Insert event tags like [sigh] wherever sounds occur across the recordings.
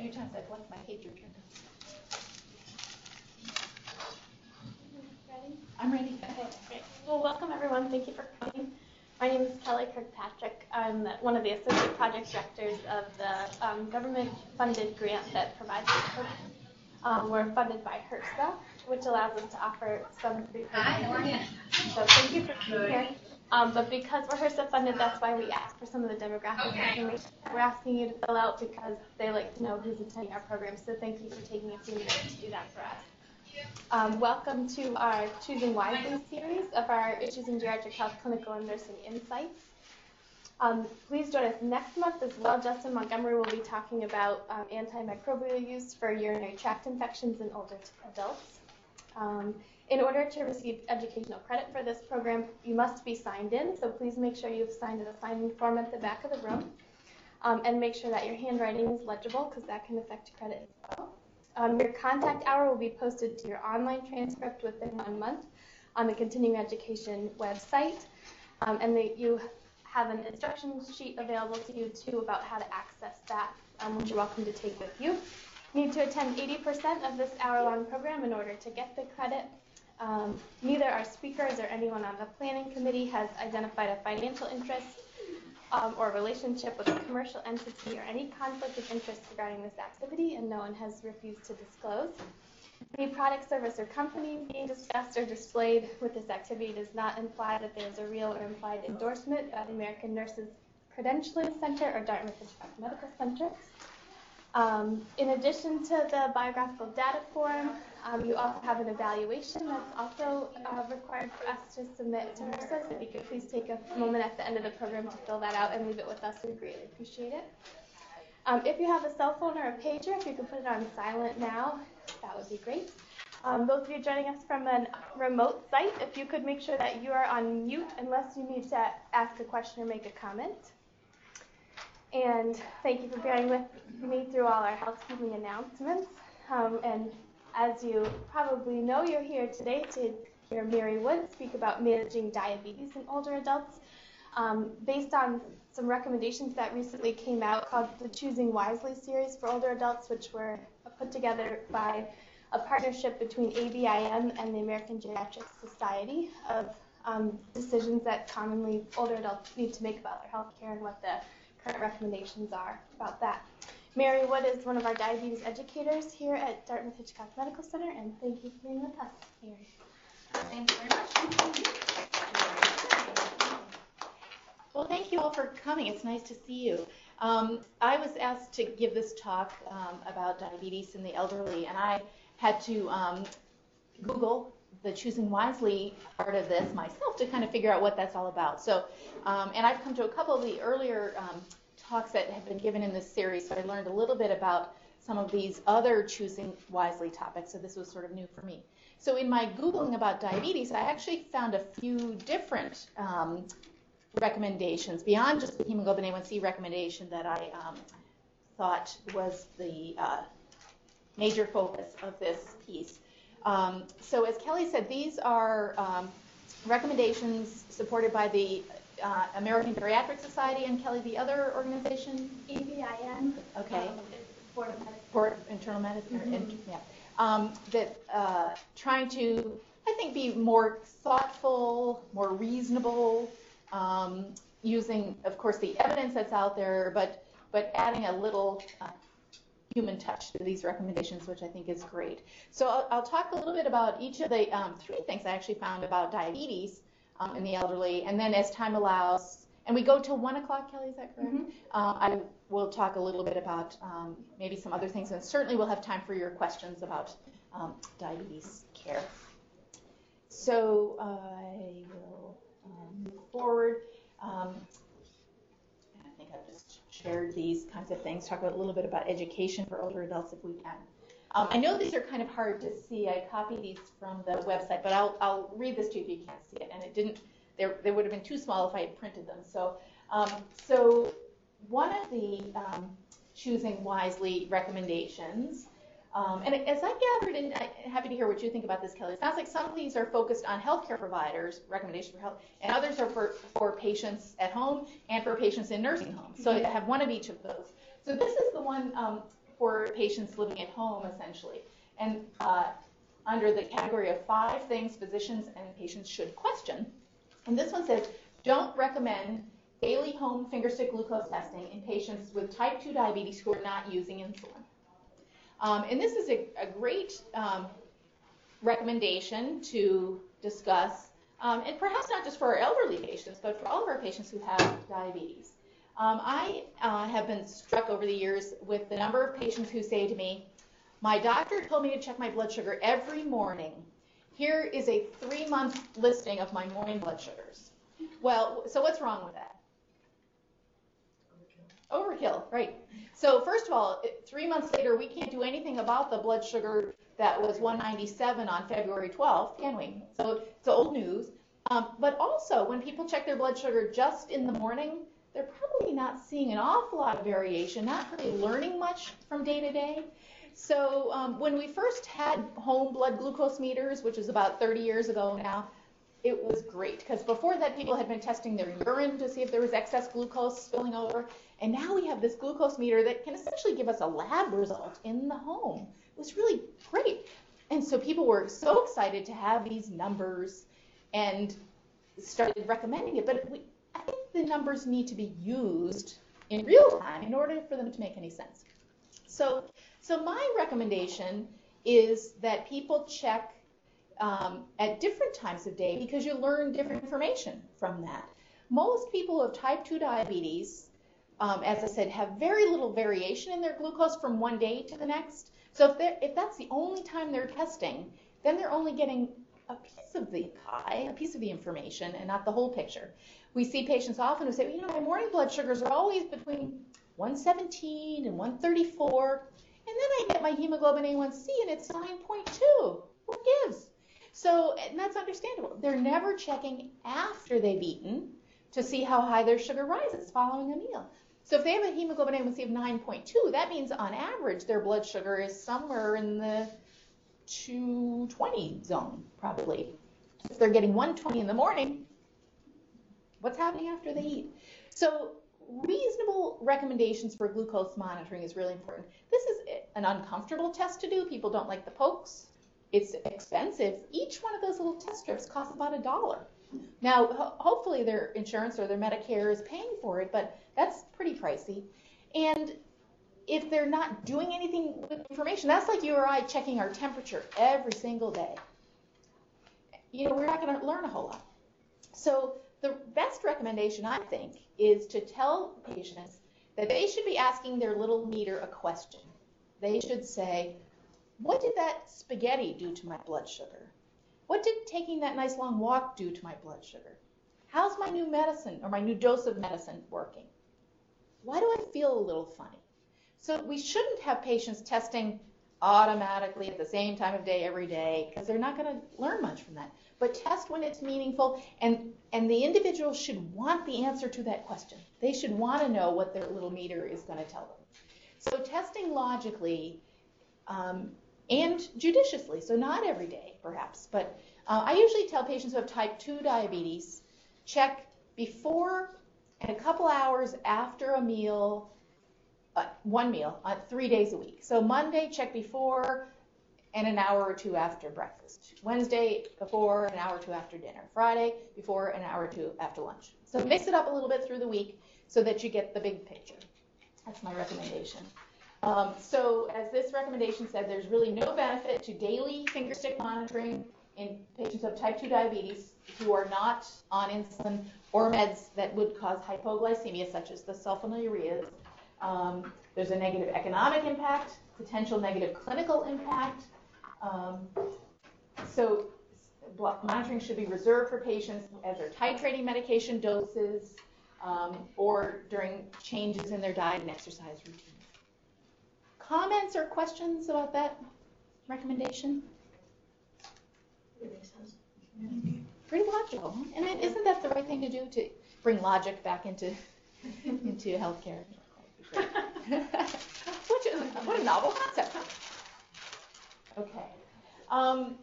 few times I've left my pager turned Ready? I'm ready. Okay, great. Well, welcome everyone. Thank you for coming. My name is Kelly Kirkpatrick. I'm one of the associate project directors of the um, government-funded grant that provides this program. Um, we're funded by HRSA, which allows us to offer some free programs. So thank you for being here. Um, but because we're HRSA funded, that's why we ask for some of the demographic information. We're asking you to fill out because they like to know who's attending our program. So thank you for taking a few minutes to do that for us. Um, welcome to our Choosing Wisely series of our Issues in Geriatric Health Clinical and Nursing Insights. Um, please join us next month as well. Justin Montgomery will be talking about um, antimicrobial use for urinary tract infections in older adults. In order to receive educational credit for this program, you must be signed in, so please make sure you've signed in a signing form at the back of the room. Um, and make sure that your handwriting is legible because that can affect credit as well. Um, your contact hour will be posted to your online transcript within one month on the continuing education website. Um, and the, you have an instruction sheet available to you too about how to access that, um, which you're welcome to take with you. You need to attend 80% of this hour-long program in order to get the credit. Um, neither our speakers or anyone on the planning committee has identified a financial interest um, or relationship with a commercial entity or any conflict of interest regarding this activity, and no one has refused to disclose. Any product, service, or company being discussed or displayed with this activity does not imply that there is a real or implied endorsement of the American Nurses Credentialing Center or Dartmouth Medical Center. Um, in addition to the biographical data form, um, you also have an evaluation that's also uh, required for us to submit to HRSA. If you could please take a moment at the end of the program to fill that out and leave it with us, we'd greatly appreciate it. Um, if you have a cell phone or a pager, if you could put it on silent now, that would be great. Um, those of you joining us from a remote site, if you could make sure that you are on mute unless you need to ask a question or make a comment. And thank you for bearing with me through all our housekeeping announcements. Um, and as you probably know, you're here today to hear Mary Wood speak about managing diabetes in older adults. Um, based on some recommendations that recently came out called the Choosing Wisely series for older adults, which were put together by a partnership between ABIM and the American Geriatric Society of um, decisions that commonly older adults need to make about their health care and what the current recommendations are about that. Mary Wood is one of our diabetes educators here at Dartmouth Hitchcock Medical Center, and thank you for being with us, Mary. Thanks very much. Well, thank you all for coming. It's nice to see you. Um, I was asked to give this talk um, about diabetes in the elderly, and I had to um, Google the choosing wisely part of this myself to kind of figure out what that's all about. So, um, and I've come to a couple of the earlier um, talks that have been given in this series, so I learned a little bit about some of these other choosing wisely topics. So this was sort of new for me. So in my googling about diabetes, I actually found a few different um, recommendations beyond just the hemoglobin A1C recommendation that I um, thought was the uh, major focus of this piece. Um, so as Kelly said, these are um, recommendations supported by the uh, American Geriatric Society and Kelly, the other organization? ABIM. Okay. Um, Board of Medicine. Board of Internal Medicine. Mm-hmm. In, yeah. Um, that uh, trying to, I think, be more thoughtful, more reasonable, um, using, of course, the evidence that's out there, but but adding a little uh, human touch to these recommendations, which I think is great. So I'll, I'll talk a little bit about each of the um, three things I actually found about diabetes um, in the elderly, and then as time allows, and we go till one o'clock, Kelly, is that correct? Mhm. Uh, I will talk a little bit about um, maybe some other things, and certainly we'll have time for your questions about um, diabetes care. So I will um, move forward. Um, I think I've just shared these kinds of things, talk about a little bit about education for older adults if we can. Um, I know these are kind of hard to see. I copied these from the website, but I'll, I'll read this to you if you can't see it. And it didn't, they, would have been too small if I had printed them. So, um, so one of the um, choosing wisely recommendations, um, and as I gathered, and I'm happy to hear what you think about this, Kelly. It sounds like some of these are focused on healthcare providers, recommendation for health, and others are for, for patients at home and for patients in nursing homes. So I have one of each of those. So this is the one um, for patients living at home, essentially. And uh, under the category of five things physicians and patients should question, and this one says, don't recommend daily home fingerstick glucose testing in patients with type 2 diabetes who are not using insulin. Um, and this is a, a great um, recommendation to discuss, um, and perhaps not just for our elderly patients, but for all of our patients who have diabetes. Um, I uh, have been struck over the years with the number of patients who say to me, my doctor told me to check my blood sugar every morning. Here is a three month listing of my morning blood sugars. Well, so what's wrong with that? Overkill, right. So first of all, three months later, we can't do anything about the blood sugar that was 197 on February 12th, can we? So it's old news. Um, but also, when people check their blood sugar just in the morning, they're probably not seeing an awful lot of variation, not really learning much from day to day. So um, when we first had home blood glucose meters, which is about 30 years ago now, it was great because before that people had been testing their urine to see if there was excess glucose spilling over and now we have this glucose meter that can essentially give us a lab result in the home. It was really great. And so people were so excited to have these numbers and started recommending it but we, i think the numbers need to be used in real time in order for them to make any sense. So so my recommendation is that people check um, at different times of day because you learn different information from that. Most people who have type 2 diabetes, um, as I said, have very little variation in their glucose from one day to the next. So if, if that's the only time they're testing, then they're only getting a piece of the pie, a piece of the information, and not the whole picture. We see patients often who say, you know, my morning blood sugars are always between 117 and 134, and then I get my hemoglobin A1C and it's 9.2. Who gives? So, and that's understandable. They're never checking after they've eaten to see how high their sugar rises following a meal. So if they have a hemoglobin A1C of 9.2, that means on average their blood sugar is somewhere in the 220 zone, probably. If they're getting 120 in the morning, what's happening after they eat? So reasonable recommendations for glucose monitoring is really important. This is an uncomfortable test to do. People don't like the pokes it's expensive. Each one of those little test strips costs about a dollar. Now, ho- hopefully their insurance or their Medicare is paying for it, but that's pretty pricey. And if they're not doing anything with information, that's like you or I checking our temperature every single day. You know, we're not going to learn a whole lot. So the best recommendation, I think, is to tell patients that they should be asking their little meter a question. They should say, what did that spaghetti do to my blood sugar? What did taking that nice long walk do to my blood sugar? How's my new medicine or my new dose of medicine working? Why do I feel a little funny? So we shouldn't have patients testing automatically at the same time of day every day because they're not going to learn much from that. But test when it's meaningful and and the individual should want the answer to that question. They should want to know what their little meter is going to tell them. So testing logically um, and judiciously. So not every day, perhaps, but uh, I usually tell patients who have type 2 diabetes check before and a couple hours after a meal, uh, one meal, uh, three days a week. So Monday, check before and an hour or two after breakfast. Wednesday, before an hour or two after dinner. Friday, before an hour or two after lunch. So mix it up a little bit through the week so that you get the big picture. That's my recommendation. Um, so as this recommendation said, there's really no benefit to daily finger stick monitoring in patients of type 2 diabetes who are not on insulin or meds that would cause hypoglycemia, such as the sulfonylureas. Um, there's a negative economic impact, potential negative clinical impact. Um, so monitoring should be reserved for patients as they're titrating medication doses um, or during changes in their diet and exercise routine comments or questions about that recommendation? Pretty logical, and is isn't that the right thing to do to bring logic back into into healthcare? [laughs] Which is, what a novel concept. Okay. Um,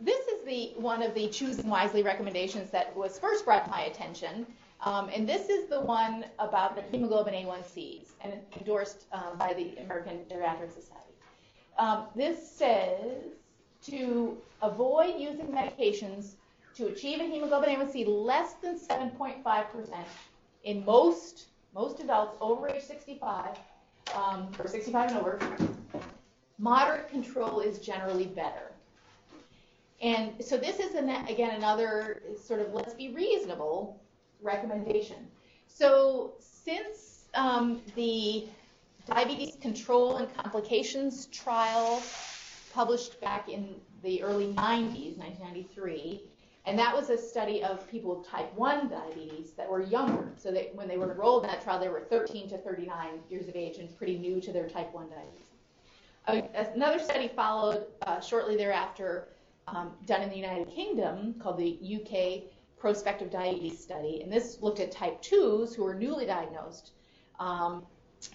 this is the one of the choosing wisely recommendations that was first brought to my attention Um, and this is the one about the hemoglobin A1Cs and endorsed um, by the American Geriatric Society. Um, this says to avoid using medications to achieve a hemoglobin A1C less than 7.5% in most most adults over age 65 um, or 65 and over, moderate control is generally better. And so this is an, again another sort of let's be reasonable recommendation. So since um, the diabetes control and complications trial published back in the early 90s, 1993, and that was a study of people with type 1 diabetes that were younger. So that when they were enrolled in that trial, they were 13 to 39 years of age and pretty new to their type 1 diabetes. Another study followed uh, shortly thereafter, um, done in the United Kingdom, called the UK Prospective Diabetes Study. And this looked at type 2s who were newly diagnosed. Um,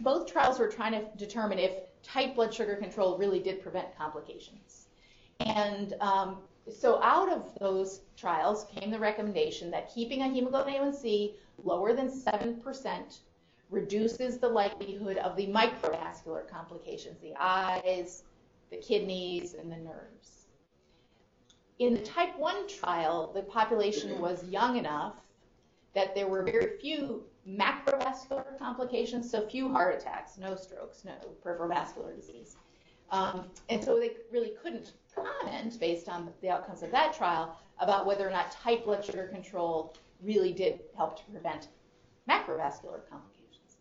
both trials were trying to determine if tight blood sugar control really did prevent complications. And um, so out of those trials came the recommendation that keeping a hemoglobin A1C lower than 7% reduces the likelihood of the microvascular complications, the eyes, the kidneys, and the nerves. In the type 1 trial, the population was young enough that there were very few macrovascular complications, so few heart attacks, no strokes, no peripheral vascular disease. Um, and so they really couldn't comment based on the outcomes of that trial about whether or not tight blood sugar control really did help to prevent macrovascular complications.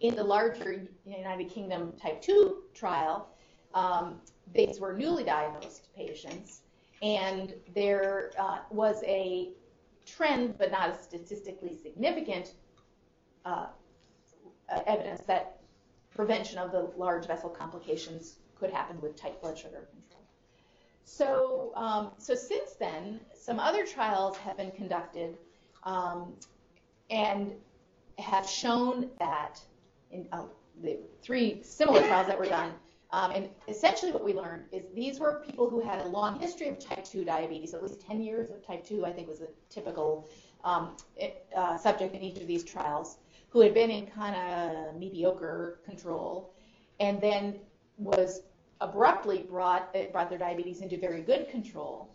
In the larger United Kingdom type 2 trial, um, these were newly diagnosed patients, and there uh, was a trend, but not a statistically significant uh, evidence that prevention of the large vessel complications could happen with tight blood sugar control. So, um, so since then, some other trials have been conducted um, and have shown that in uh, the three similar trials that were done. Um, and essentially, what we learned is these were people who had a long history of type 2 diabetes, at least 10 years of type 2, I think was a typical um, uh, subject in each of these trials, who had been in kind of mediocre control, and then was abruptly brought brought their diabetes into very good control.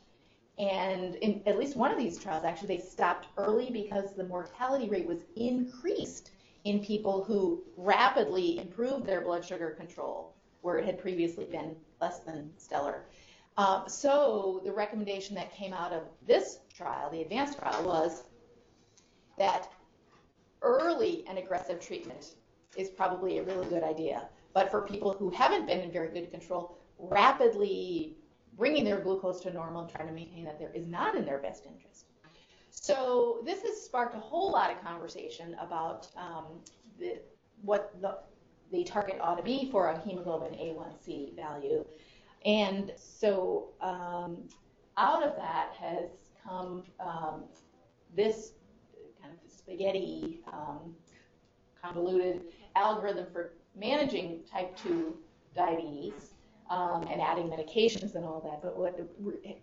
And in at least one of these trials, actually, they stopped early because the mortality rate was increased in people who rapidly improved their blood sugar control, where it had previously been less than stellar. Um, so the recommendation that came out of this trial, the advanced trial, was that early and aggressive treatment is probably a really good idea. But for people who haven't been in very good control, rapidly bringing their glucose to normal and trying to maintain that there is not in their best interest. So this has sparked a whole lot of conversation about um, the, what the, the target ought to be for a hemoglobin A1C value. And so um, out of that has come um, this kind of spaghetti um, convoluted algorithm for managing type 2 diabetes um, and adding medications and all that. But what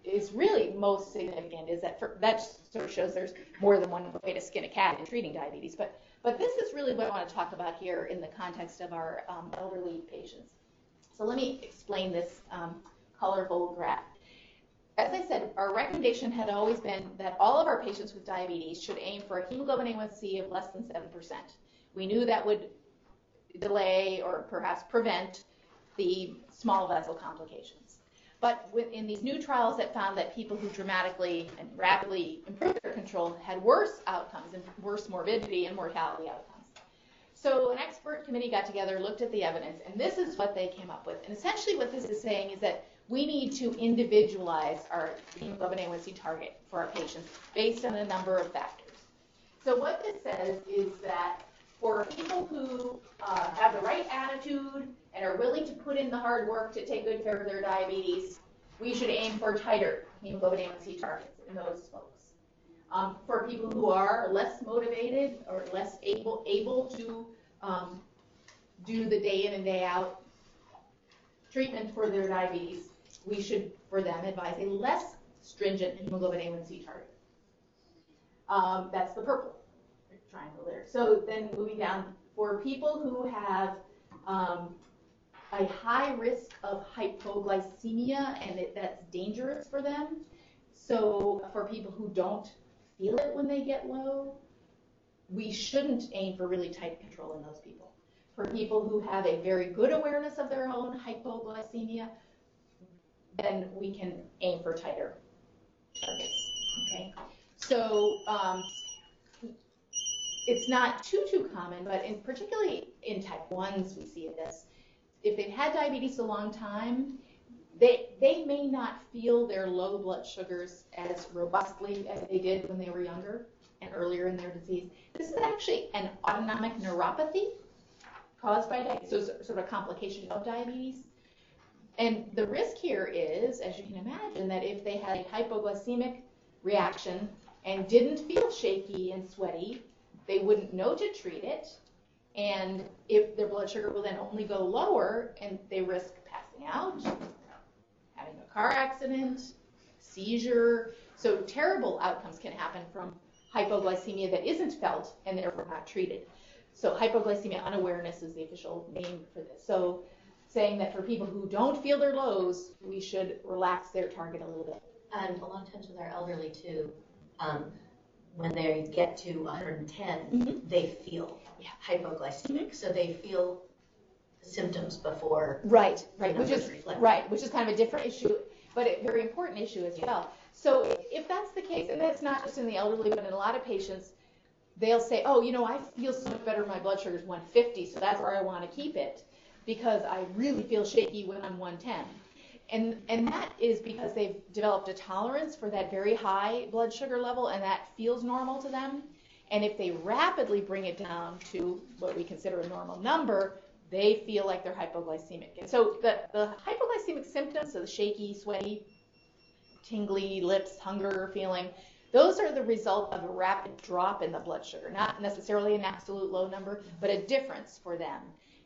is really most significant is that for, that sort of shows there's more than one way to skin a cat in treating diabetes. But but this is really what I want to talk about here in the context of our um, elderly patients. So let me explain this um, colorful graph. As I said, our recommendation had always been that all of our patients with diabetes should aim for a hemoglobin A1C of less than 7%. We knew that would delay or perhaps prevent the small vessel complications. But in these new trials that found that people who dramatically and rapidly improved their control had worse outcomes and worse morbidity and mortality outcomes. So an expert committee got together, looked at the evidence, and this is what they came up with. And essentially what this is saying is that we need to individualize our hemoglobin A1C target for our patients based on a number of factors. So what this says is that for people who uh, have the right attitude and are willing to put in the hard work to take good care of their diabetes, we should aim for tighter hemoglobin A1C targets in those folks. Um, for people who are less motivated or less able able to um, do the day in and day out treatment for their diabetes, we should, for them, advise a less stringent hemoglobin A1C target. Um, that's the purple. triangle there. So then moving down, for people who have um, a high risk of hypoglycemia and that's dangerous for them. So for people who don't feel it when they get low, we shouldn't aim for really tight control in those people. For people who have a very good awareness of their own hypoglycemia, then we can aim for tighter targets. Okay, so um, it's not too too common, but in particularly in type ones we see this. If they've had diabetes a long time, they they may not feel their low blood sugars as robustly as they did when they were younger and earlier in their disease. This is actually an autonomic neuropathy caused by diabetes, so it's sort of a complication of diabetes. And the risk here is, as you can imagine, that if they had a hypoglycemic reaction and didn't feel shaky and sweaty, they wouldn't know to treat it. And if their blood sugar will then only go lower and they risk passing out, having a car accident, seizure. So terrible outcomes can happen from hypoglycemia that isn't felt and therefore not treated. So hypoglycemia unawareness is the official name for this. So saying that for people who don't feel their lows, we should relax their target a little bit. And a lot of times with our elderly too, um, when they get to 110, Mhm. they feel. Hypoglycemic, so they feel symptoms before. Right, right, which is reflect right, which is kind of a different issue, but a very important issue as well. So if that's the case, and that's not just in the elderly, but in a lot of patients, they'll say, "Oh, you know, I feel so much better. My blood sugar is 150, so that's where I want to keep it because I really feel shaky when I'm 110." And and that is because they've developed a tolerance for that very high blood sugar level, and that feels normal to them. And if they rapidly bring it down to what we consider a normal number, they feel like they're hypoglycemic. And so the, the hypoglycemic symptoms, so the shaky, sweaty, tingly lips, hunger feeling, those are the result of a rapid drop in the blood sugar, not necessarily an absolute low number, but a difference for them.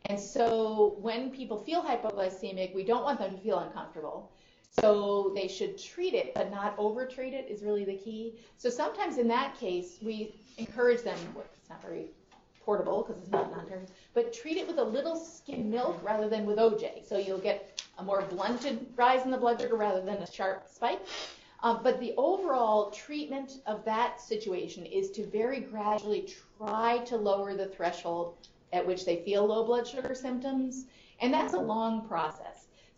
And so when people feel hypoglycemic, we don't want them to feel uncomfortable. So they should treat it, but not over-treat it is really the key. So sometimes in that case, we encourage them, it's not very portable because it's not non but treat it with a little skim milk rather than with OJ. So you'll get a more blunted rise in the blood sugar rather than a sharp spike. Um, but the overall treatment of that situation is to very gradually try to lower the threshold at which they feel low blood sugar symptoms. And that's a long process.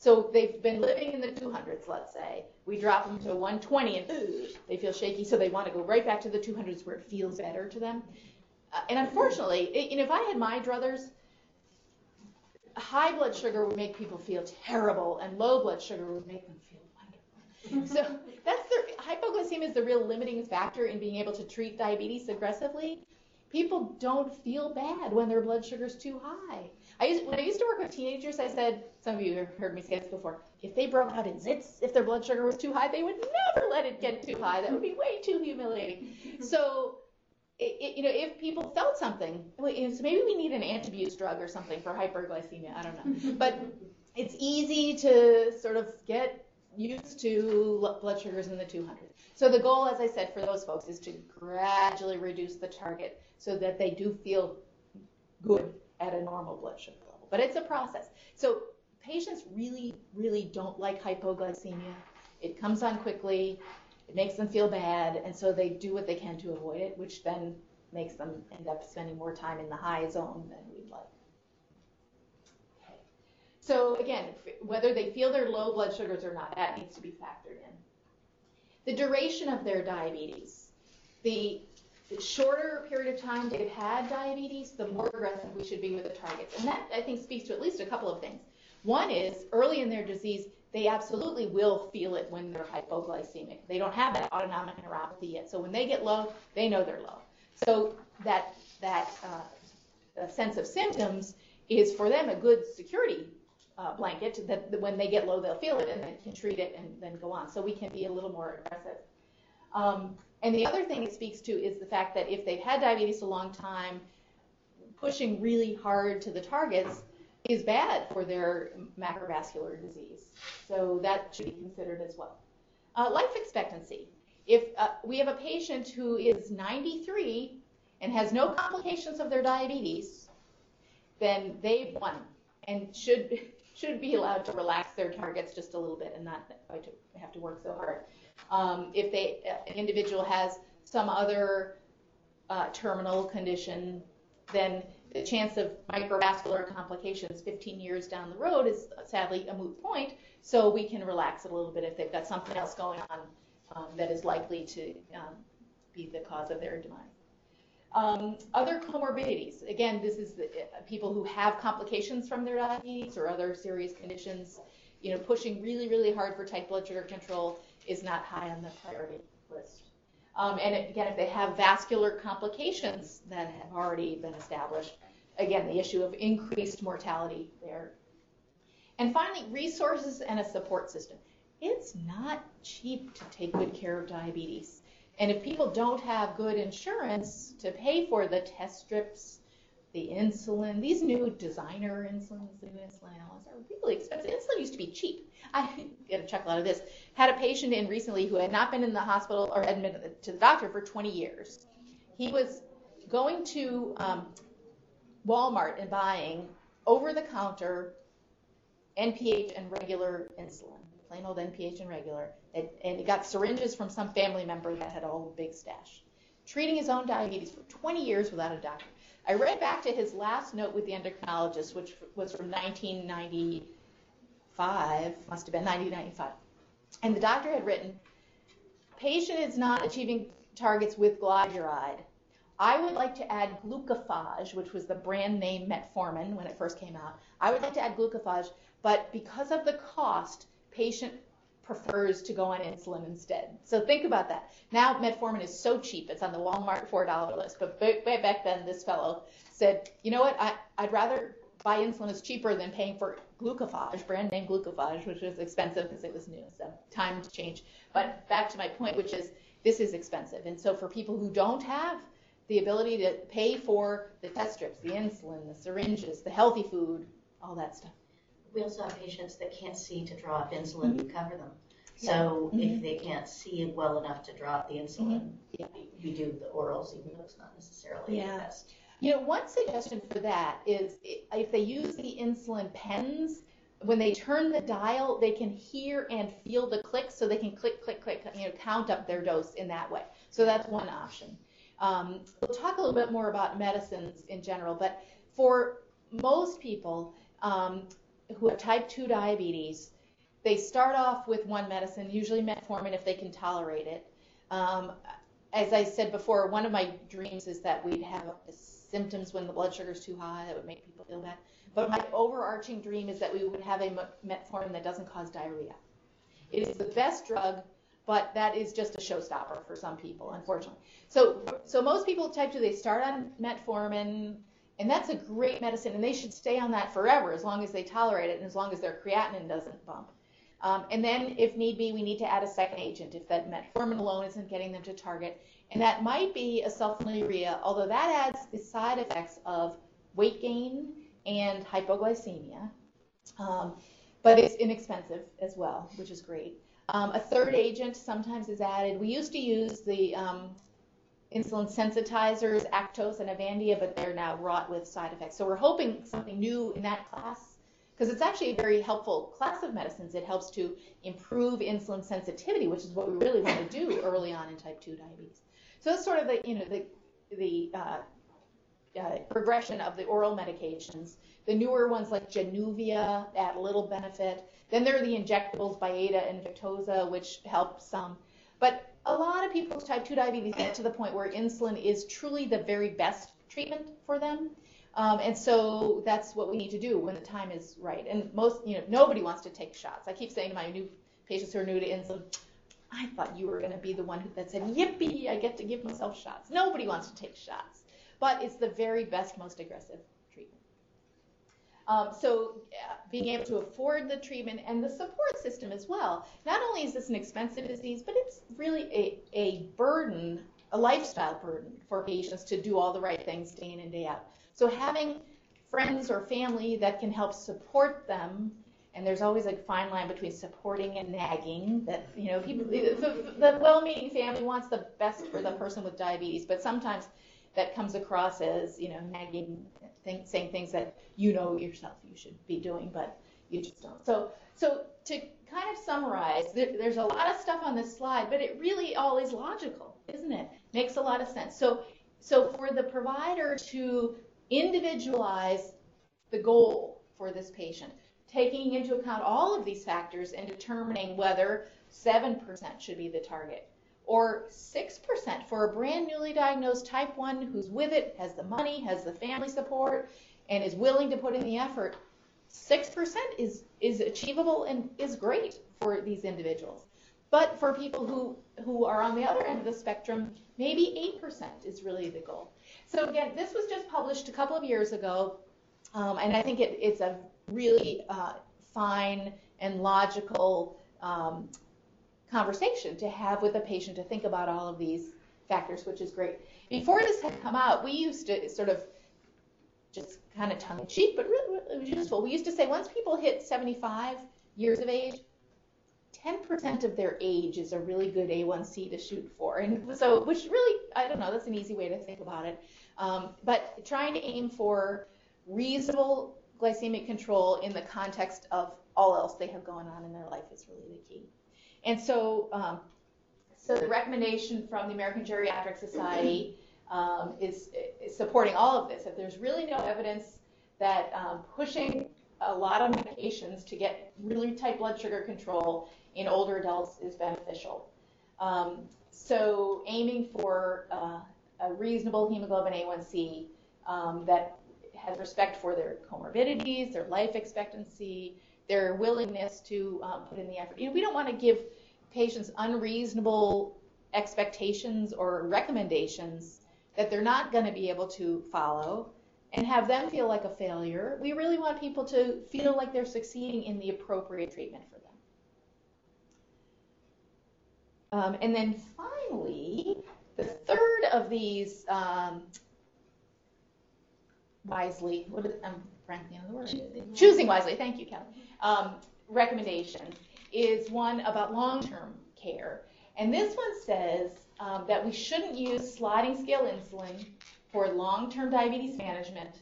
So they've been living in the 200s, let's say. We drop them to 120 and ooh, they feel shaky, so they want to go right back to the 200s where it feels better to them. Uh, and unfortunately, it, you know, if I had my druthers, high blood sugar would make people feel terrible, and low blood sugar would make them feel wonderful. so [laughs] that's the hypoglycemia is the real limiting factor in being able to treat diabetes aggressively. People don't feel bad when their blood sugar's too high. I used, when I used to work with teenagers, I said, some of you have heard me say this before, if they broke out in zits, if their blood sugar was too high, they would never let it get too high. That would be way too humiliating. Mm-hmm. So it, it, you know, if people felt something, so maybe we need an antabuse drug or something for hyperglycemia. I don't know, but it's easy to sort of get used to blood sugars in the 200s. So the goal, as I said, for those folks is to gradually reduce the target so that they do feel good at a normal blood sugar level. But it's a process. So patients really, really don't like hypoglycemia. It comes on quickly. It makes them feel bad, and so they do what they can to avoid it, which then makes them end up spending more time in the high zone than we'd like. So again, whether they feel their low blood sugars or not, that needs to be factored in. The duration of their diabetes. The shorter period of time they've had diabetes, the more aggressive we should be with the targets. And that, I think, speaks to at least a couple of things. One is early in their disease, they absolutely will feel it when they're hypoglycemic. They don't have that autonomic neuropathy yet. So when they get low, they know they're low. So that that uh, sense of symptoms is for them a good security uh, blanket that, when they get low, they'll feel it and they can treat it and then go on. So we can be a little more aggressive. Um, and the other thing it speaks to is the fact that if they've had diabetes a long time, pushing really hard to the targets is bad for their macrovascular disease. So that should be considered as well. Uh, life expectancy. If uh, we have a patient who is 93 and has no complications of their diabetes, then they've won and should should be allowed to relax their targets just a little bit and not have to work so hard. Um, if they an individual has some other uh, terminal condition, then the chance of microvascular complications 15 years down the road is sadly a moot point. So we can relax it a little bit if they've got something else going on um, that is likely to um, be the cause of their demise. Um, other comorbidities. Again, this is the, uh, people who have complications from their diabetes or other serious conditions. You know, pushing really, really hard for tight blood sugar control is not high on the priority list. Um, and again, if they have vascular complications that have already been established, again, the issue of increased mortality there. And finally, resources and a support system. It's not cheap to take good care of diabetes. And if people don't have good insurance to pay for the test strips, the insulin, these new designer insulins, the new insulin analogs are really expensive. Insulin used to be cheap. I [laughs] get a chuckle out of this. Had a patient in recently who had not been in the hospital or admitted to the doctor for 20 years. He was going to um, Walmart and buying over the counter NPH and regular insulin, plain old NPH and regular, and, and he got syringes from some family member that had a big stash. Treating his own diabetes for 20 years without a doctor. I read back to his last note with the endocrinologist, which was from 1995, must have been 1995. And the doctor had written, patient is not achieving targets with glyburide. I would like to add glucophage, which was the brand name metformin when it first came out. I would like to add glucophage, but because of the cost, patient prefers to go on insulin instead. So think about that. Now metformin is so cheap; it's on the Walmart $4 list. But back then, this fellow said, "You know what? I, I'd rather buy insulin is cheaper than paying for glucophage, brand name glucophage, which was expensive because it was new. So time to change. But back to my point, which is this is expensive. And so for people who don't have the ability to pay for the test strips, the insulin, the syringes, the healthy food, all that stuff. We also have patients that can't see to draw up insulin to cover them. So yeah. mm-hmm. if they can't see it well enough to draw up the insulin, mm-hmm. yeah. we do the orals, even though it's not necessarily yeah. the best. You know, one suggestion for that is if they use the insulin pens, when they turn the dial, they can hear and feel the click, so they can click, click, click, you know, count up their dose in that way. So that's one option. Um, we'll talk a little bit more about medicines in general, but for most people um, who have type 2 diabetes, they start off with one medicine, usually metformin if they can tolerate it. Um, as I said before, one of my dreams is that we'd have symptoms when the blood sugar is too high that would make people feel bad. But my overarching dream is that we would have a metformin that doesn't cause diarrhea. It is the best drug, but that is just a showstopper for some people, unfortunately. So, so most people type 2, they start on metformin, and that's a great medicine, and they should stay on that forever as long as they tolerate it and as long as their creatinine doesn't bump. Um, and then, if need be, we need to add a second agent if that metformin alone isn't getting them to target. And that might be a sulfonylurea, although that adds the side effects of weight gain and hypoglycemia. Um, but it's inexpensive as well, which is great. Um, a third agent sometimes is added. We used to use the um, insulin sensitizers, Actos and Avandia, but they're now wrought with side effects. So we're hoping something new in that class, because it's actually a very helpful class of medicines. It helps to improve insulin sensitivity, which is what we really want to do early on in type 2 diabetes. So that's sort of the, you know, the, the uh, uh, progression of the oral medications. The newer ones like Januvia add little benefit. Then there are the injectables, Byetta and Victoza, which help some. But a lot of people with type 2 diabetes get to the point where insulin is truly the very best treatment for them. Um, and so that's what we need to do when the time is right. And most, you know, nobody wants to take shots. I keep saying to my new patients who are new to insulin, I thought you were going to be the one that said, yippee, I get to give myself shots. Nobody wants to take shots, but it's the very best, most aggressive. Um, so uh, being able to afford the treatment and the support system as well. Not only is this an expensive disease, but it's really a, a burden, a lifestyle burden for patients to do all the right things day in and day out. So having friends or family that can help support them and there's always a fine line between supporting and nagging that you know people the, the well-meaning family wants the best for the person with diabetes but sometimes that comes across as, you know, nagging, saying things that you know yourself you should be doing, but you just don't. So, so to kind of summarize, there, there's a lot of stuff on this slide, but it really all is logical, isn't it? Makes a lot of sense. So, so for the provider to individualize the goal for this patient, taking into account all of these factors and determining whether 7% should be the target or 6% for a brand newly diagnosed type 1 who's with it, has the money, has the family support, and is willing to put in the effort. 6% is, is achievable and is great for these individuals. But for people who, who are on the other end of the spectrum, maybe 8% is really the goal. So again, this was just published a couple of years ago, um, and I think it, it's a really uh, fine and logical um, conversation to have with a patient to think about all of these factors, which is great. Before this had come out, we used to sort of just kind of tongue in cheek, but really, it was useful. We used to say once people hit 75 years of age, 10% of their age is a really good A1C to shoot for. And so, which really, I don't know, that's an easy way to think about it. Um, but trying to aim for reasonable glycemic control in the context of all else they have going on in their life is really the key. And so, um, so the recommendation from the American Geriatric Society um, is, is, supporting all of this. If there's really no evidence that um, pushing a lot of medications to get really tight blood sugar control in older adults is beneficial. Um, so aiming for uh, a reasonable hemoglobin A1C um, that has respect for their comorbidities, their life expectancy, their willingness to um, put in the effort. You know, we don't want to give patients unreasonable expectations or recommendations that they're not going to be able to follow and have them feel like a failure. We really want people to feel like they're succeeding in the appropriate treatment for them. Um, and then finally, the third of these um, wisely, what is, I'm frankly on the word, choosing wisely, thank you, Kelly, um, recommendation is one about long-term care. And this one says um, that we shouldn't use sliding scale insulin for long-term diabetes management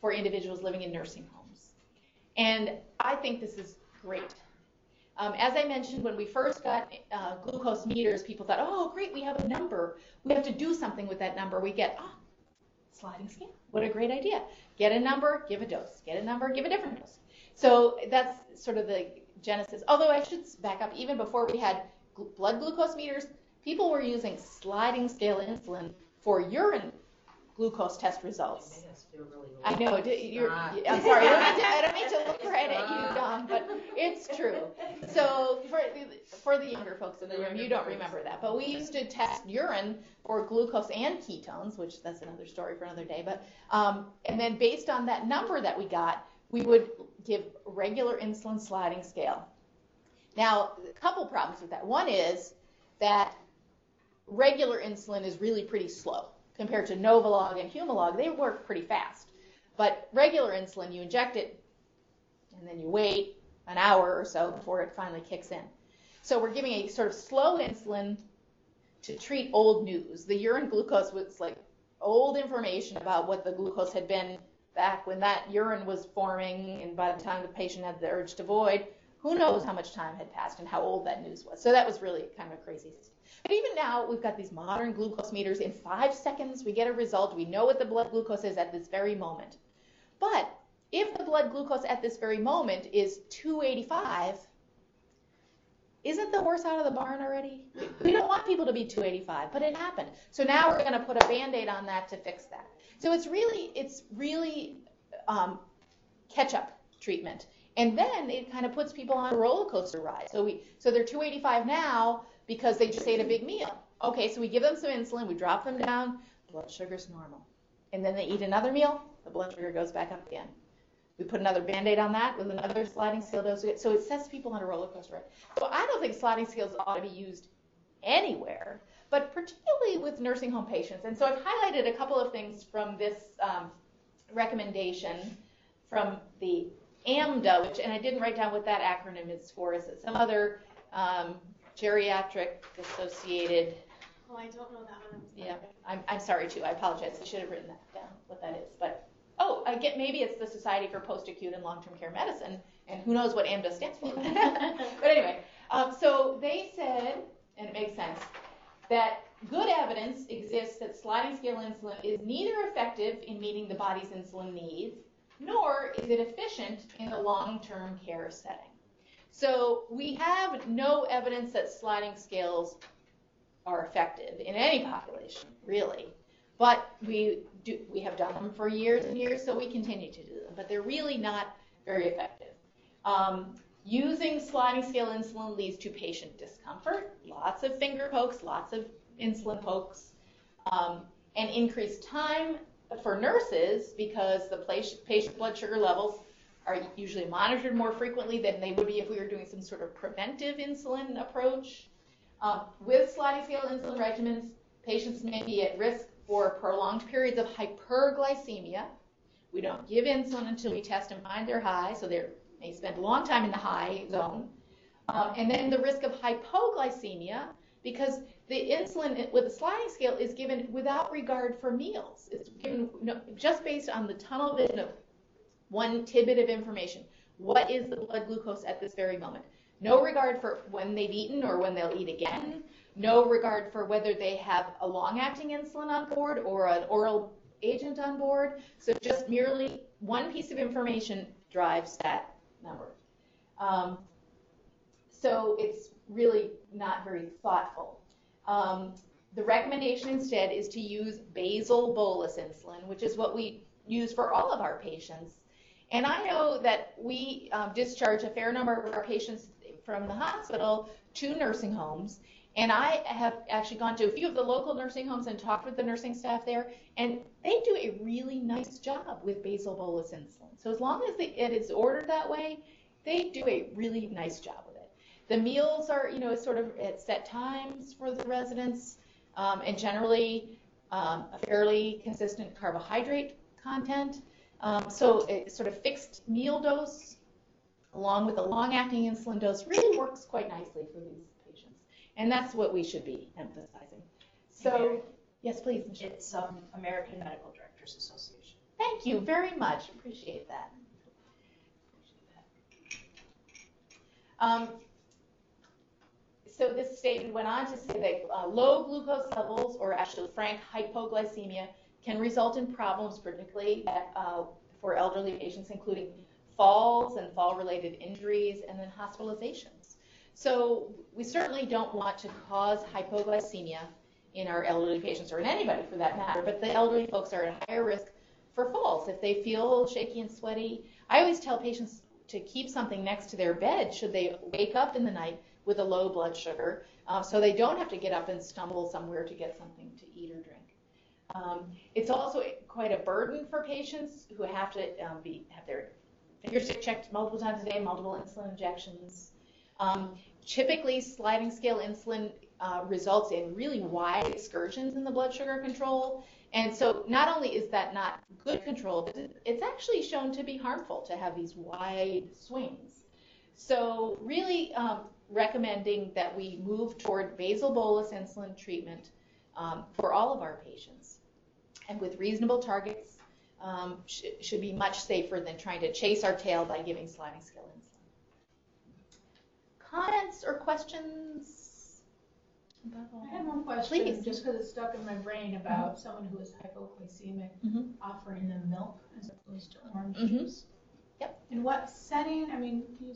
for individuals living in nursing homes. And I think this is great. Um, as I mentioned, when we first got uh, glucose meters, people thought, oh, great, we have a number. We have to do something with that number. We get, ah, oh, sliding scale. What a great idea. Get a number, give a dose. Get a number, give a different dose. So that's sort of the genesis. Although I should back up, even before we had gl- blood glucose meters, people were using sliding scale insulin for urine glucose test results. I know. You're, I'm sorry. I don't, mean to, I don't mean to look [laughs] right at you, Don, but it's true. So for for the younger folks in the room, you don't remember that, but we used to test urine for glucose and ketones, which that's another story for another day. But um, and then based on that number that we got, we would give regular insulin sliding scale. Now, a couple problems with that. One is that regular insulin is really pretty slow compared to Novolog and Humalog. They work pretty fast. But regular insulin, you inject it and then you wait an hour or so before it finally kicks in. So we're giving a sort of slow insulin to treat old news. The urine glucose was like old information about what the glucose had been back when that urine was forming, and by the time the patient had the urge to void, who knows how much time had passed and how old that news was. So that was really kind of crazy. But even now, we've got these modern glucose meters. In five seconds, we get a result. We know what the blood glucose is at this very moment. But if the blood glucose at this very moment is 285, isn't the horse out of the barn already? We don't want people to be 285, but it happened. So now we're going to put a band-aid on that to fix that. So it's really, it's really um, catch-up treatment. And then it kind of puts people on a roller coaster ride. So we, so they're 285 now because they just ate a big meal. Okay, so we give them some insulin, we drop them down, blood sugar's normal. And then they eat another meal, the blood sugar goes back up again. We put another band-aid on that with another sliding scale dose. So it sets people on a roller coaster ride. So I don't think sliding scales ought to be used anywhere, but particularly with nursing home patients. And so I've highlighted a couple of things from this um, recommendation from the AMDA, which, and I didn't write down what that acronym is for. Is it some other um, geriatric associated Oh, I don't know that one. I'm. Yeah, I'm, I'm sorry too. I apologize. I should have written that down, what that is. But, oh, I get, maybe it's the Society for Post-Acute and Long-Term Care Medicine, and who knows what AMDA stands for. [laughs] But anyway, um, so they said, and it makes sense, that good evidence exists that sliding scale insulin is neither effective in meeting the body's insulin needs, nor is it efficient in the long-term care setting. So we have no evidence that sliding scales are effective in any population, really. But we do, we have done them for years and years, so we continue to do them. But they're really not very effective. Um, using sliding scale insulin leads to patient discomfort, lots of finger pokes, lots of insulin pokes, um, and increased time for nurses because the patient blood sugar levels are usually monitored more frequently than they would be if we were doing some sort of preventive insulin approach. Um, with sliding scale insulin regimens, patients may be at risk for prolonged periods of hyperglycemia. We don't give insulin until we test and find they're high, so they may spend a long time in the high zone. Um, and then the risk of hypoglycemia, because the insulin with the sliding scale is given without regard for meals. It's given just based on the tunnel vision of one tidbit of information. What is the blood glucose at this very moment? No regard for when they've eaten or when they'll eat again. No regard for whether they have a long acting insulin on board or an oral agent on board. So just merely one piece of information drives that number. Um, so it's really not very thoughtful. Um, the recommendation instead is to use basal bolus insulin, which is what we use for all of our patients. And I know that we um, discharge a fair number of our patients from the hospital to nursing homes. And I have actually gone to a few of the local nursing homes and talked with the nursing staff there, and they do a really nice job with basal bolus insulin. So as long as it is ordered that way, they do a really nice job with it. The meals are, you know, sort of at set times for the residents, um, and generally um, a fairly consistent carbohydrate content. Um, so a sort of fixed meal dose along with a long-acting insulin dose really works quite nicely for these. And that's what we should be emphasizing. So, yes, please. Michelle. It's um, American Medical Directors Association. Thank you very much. Appreciate that. Um, so this statement went on to say that uh, low glucose levels, or actually frank hypoglycemia, can result in problems, particularly uh, for elderly patients, including falls and fall-related injuries, and then hospitalizations. So we certainly don't want to cause hypoglycemia in our elderly patients, or in anybody for that matter, but the elderly folks are at higher risk for falls if they feel shaky and sweaty. I always tell patients to keep something next to their bed should they wake up in the night with a low blood sugar, uh, so they don't have to get up and stumble somewhere to get something to eat or drink. Um, it's also quite a burden for patients who have to um, be have their finger stick checked multiple times a day, multiple insulin injections. Um, typically, sliding scale insulin uh, results in really wide excursions in the blood sugar control. And so not only is that not good control, it's actually shown to be harmful to have these wide swings. So really um, recommending that we move toward basal bolus insulin treatment um, for all of our patients and with reasonable targets um, sh- should be much safer than trying to chase our tail by giving sliding scale insulin. Comments or questions? I have one question, Please. just because it's stuck in my brain about someone who is hypoglycemic, Mhm. offering them milk as opposed to orange Mhm. juice. Yep. In what setting? I mean, can you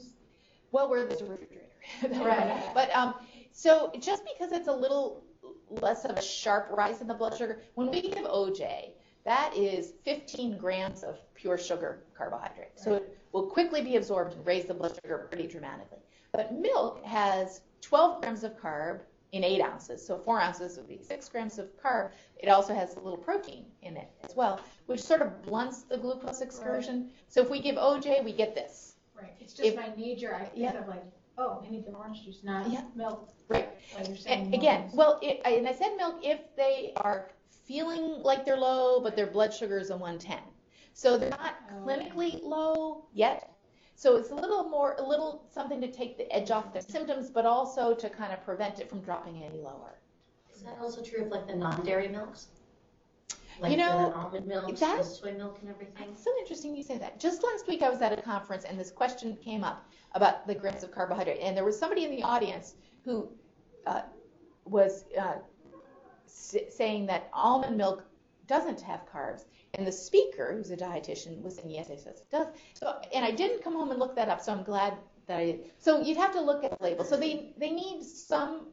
Well, where there's a refrigerator. [laughs] Right. But um, so just because it's a little less of a sharp rise in the blood sugar, when we give OJ, that is 15 grams of pure sugar carbohydrate. So it will quickly be absorbed and raise the blood sugar pretty dramatically. But milk has 12 grams of carb in 8 ounces. So 4 ounces would be 6 grams of carb. It also has a little protein in it as well, which sort of blunts the glucose excursion. So if we give OJ, we get this. right, it's just If- my knee jerk, I think Yeah. of like, oh, I need the orange juice, not Yeah. milk. Right. Like you're saying. And again, well, it, and I said milk if they are feeling like they're low, but their blood sugar is a 110. So they're not Oh. clinically low yet. So it's a little more, a little something to take the edge off the symptoms, but also to kind of prevent it from dropping any lower. Is that also true of like the non-dairy milks? Like You know, the almond milk, that- soy milk and everything? It's so interesting you say that. Just last week I was at a conference and this question came up about the grams of carbohydrate, and there was somebody in the audience who uh, was uh, s- saying that almond milk doesn't have carbs, and the speaker, who's a dietitian, was saying yes, yes, yes, it does. So, and I didn't come home and look that up, so I'm glad that I did. So you'd have to look at the label. So they they need some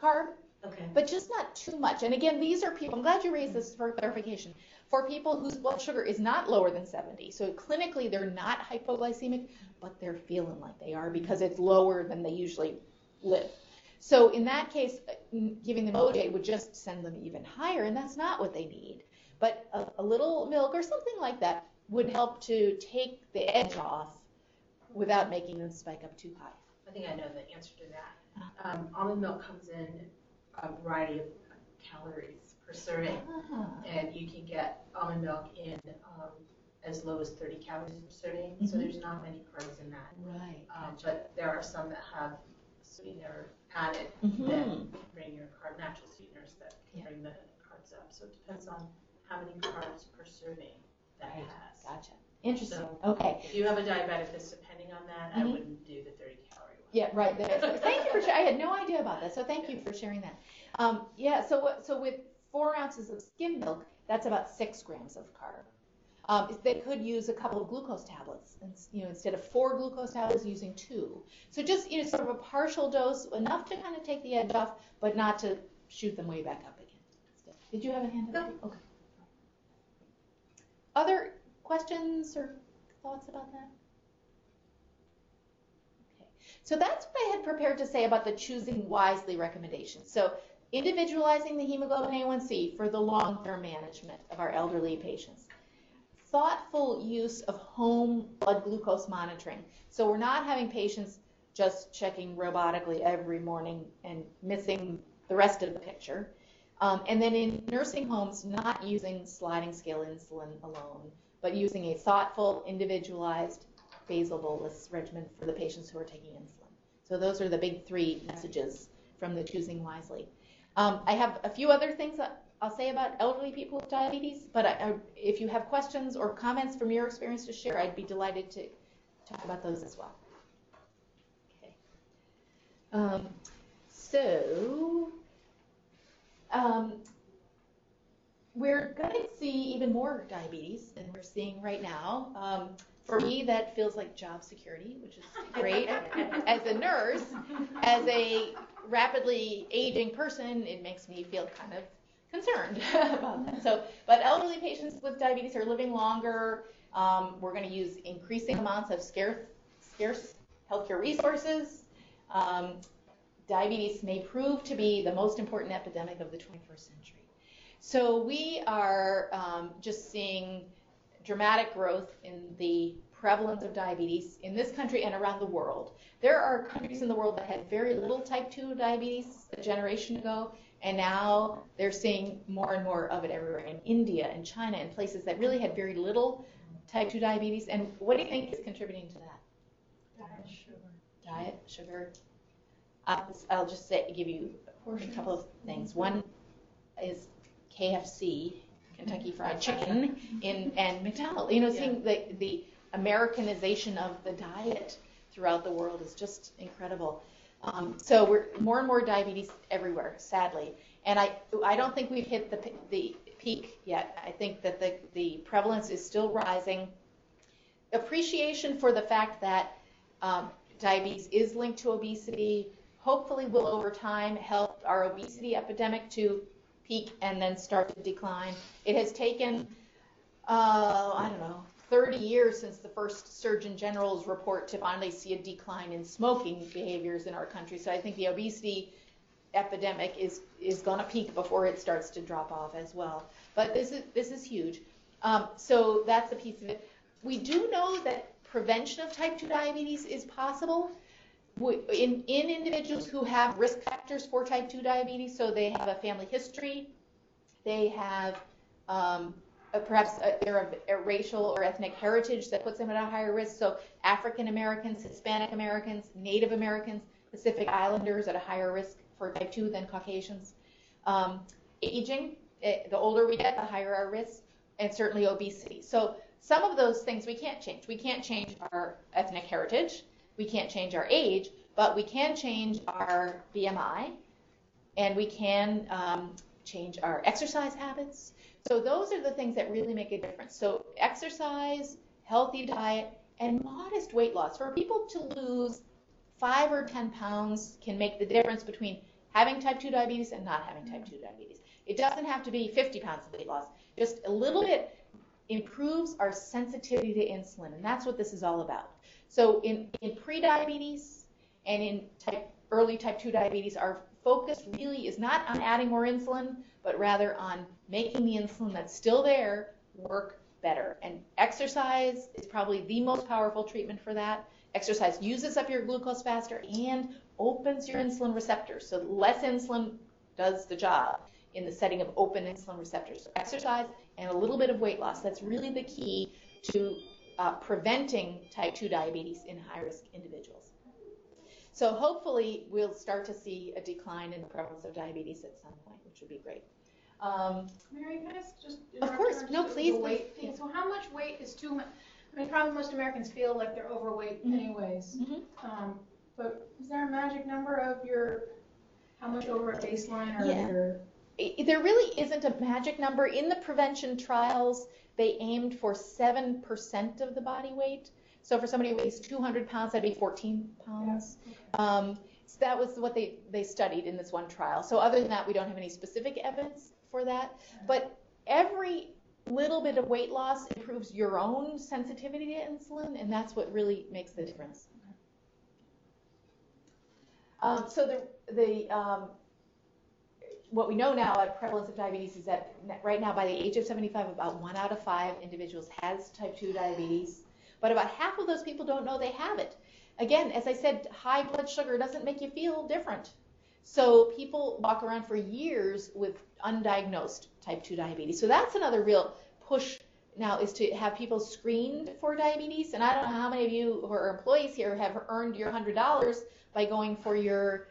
carb, Okay. but just not too much. And again, these are people, I'm glad you raised this for clarification, for people whose blood sugar is not lower than 70. So clinically, they're not hypoglycemic, but they're feeling like they are because it's lower than they usually live. So in that case, giving them OJ would just send them even higher, and that's not what they need. But a, a little milk or something like that would help to take the edge off without making them spike up too high. I think I know the answer to that. Um, almond milk comes in a variety of calories per serving, Ah, and you can get almond milk in um, as low as 30 calories per serving, so Mhm. there's not many carbs in that. right. Um, but there are some that have sweetener added Mhm. that bring your carb, natural sweeteners that can Yeah. bring the carbs up. So it depends on how many carbs per serving that Right. has. Gotcha. Interesting. So- Okay. If you have a diabetic that's depending on that, I Mhm. wouldn't do the 30 calorie one. Yeah, right. [laughs] Thank you for sharing. I had no idea about that. So thank you for sharing that. Um, yeah. So what- so with four ounces of skim milk, that's about six grams of carb. Um, they could use a couple of glucose tablets, and you know, instead of four glucose tablets, using two. So just you know, sort of a partial dose, enough to kind of take the edge off, but not to shoot them way back up again. Did you have a hand up? Okay. Other questions or thoughts about that? Okay. So that's what I had prepared to say about the choosing wisely recommendation. So individualizing the hemoglobin A1C for the long-term management of our elderly patients. Thoughtful use of home blood glucose monitoring. So we're not having patients just checking robotically every morning and missing the rest of the picture. Um, and then in nursing homes, not using sliding scale insulin alone, but using a thoughtful, individualized basal bolus regimen for the patients who are taking insulin. So those are the big three messages from the choosing wisely. Um, I have a few other things that I'll say about elderly people with diabetes, but I, I, if you have questions or comments from your experience to share, I'd be delighted to talk about those as well. Okay. Um, so, um, we're going to see even more diabetes than we're seeing right now. Um, for me, that feels like job security, which is great. [laughs] as a nurse, as a rapidly aging person, it makes me feel kind of concerned [laughs] about that. So, but elderly patients with diabetes are living longer. Um, we're going to use increasing amounts of scarce, scarce healthcare resources. Um, diabetes may prove to be the most important epidemic of the 21st century. So we are um, just seeing dramatic growth in the prevalence of diabetes in this country and around the world. There are countries in the world that had very little type 2 diabetes a generation ago, and now they're seeing more and more of it everywhere in India and China and places that really had very little type 2 diabetes. And what do you think is contributing to that? Diet sugar. Diet, sugar. I'll, I'll just say, give you a couple of things. One is KFC, Kentucky Fried Chicken, in and McDonald's. You know, seeing the the Americanization of the diet throughout the world is just incredible. Um, so we're more and more diabetes everywhere, sadly. And I I don't think we've hit the the peak yet. I think that the the prevalence is still rising. Appreciation for the fact that um, diabetes is linked to obesity hopefully will over time help our obesity epidemic to peak and then start to decline. It has taken, uh, I don't know, 30 years since the first Surgeon General's report to finally see a decline in smoking behaviors in our country. So I think the obesity epidemic is is going to peak before it starts to drop off as well. But this is this is huge. Um, so that's a piece of it. We do know that prevention of type 2 diabetes is possible in, in individuals who have risk factors for type 2 diabetes, so they have a family history, they have um, a, perhaps a, a, racial or ethnic heritage that puts them at a higher risk. So African Americans, Hispanic Americans, Native Americans, Pacific Islanders at a higher risk for type 2 than Caucasians. um, aging. eh, the older we get, the higher our risk, and certainly obesity. So some of those things we can't change. We can't change our ethnic heritage. We can't change our age, but we can change our BMI, and we can um, change our exercise habits. So those are the things that really make a difference. So exercise, healthy diet, and modest weight loss. For people to lose five or 10 pounds can make the difference between having type 2 diabetes and not having type 2 diabetes. It doesn't have to be 50 pounds of weight loss. Just a little bit improves our sensitivity to insulin, and that's what this is all about. So in, in pre-diabetes and in type, early type 2 diabetes, our focus really is not on adding more insulin, but rather on making the insulin that's still there work better. And exercise is probably the most powerful treatment for that. Exercise uses up your glucose faster and opens your insulin receptors. So less insulin does the job in the setting of open insulin receptors. So exercise and a little bit of weight loss. That's really the key to uh, preventing type 2 diabetes in high risk individuals. So hopefully we'll start to see a decline in the prevalence of diabetes at some point, which would be great. Um, Mary, can I just? Of course. No, please, The weight please. thing, so how much weight is too much? I mean, probably most Americans feel like they're overweight Mhm. anyways. mhm. Um, but is there a magic number of your, how much over a baseline or Yeah. your? There really isn't a magic number. In the prevention trials, they aimed for 7% of the body weight. So for somebody who weighs 200 pounds, that'd be 14 pounds. Um, so that was what they, they studied in this one trial. So other than that, we don't have any specific evidence for that. But every little bit of weight loss improves your own sensitivity to insulin, and that's what really makes the difference. Um, so the, the um, what we know now at prevalence of diabetes is that right now by the age of 75 about one out of five individuals has type 2 diabetes but about half of those people don't know they have it. Again as i said high blood sugar doesn't make you feel different. So people walk around for years with undiagnosed type 2 diabetes. So that's another real push now is to have people screened for diabetes. And i don't know how many of you who are employees here have earned your $100 by going for your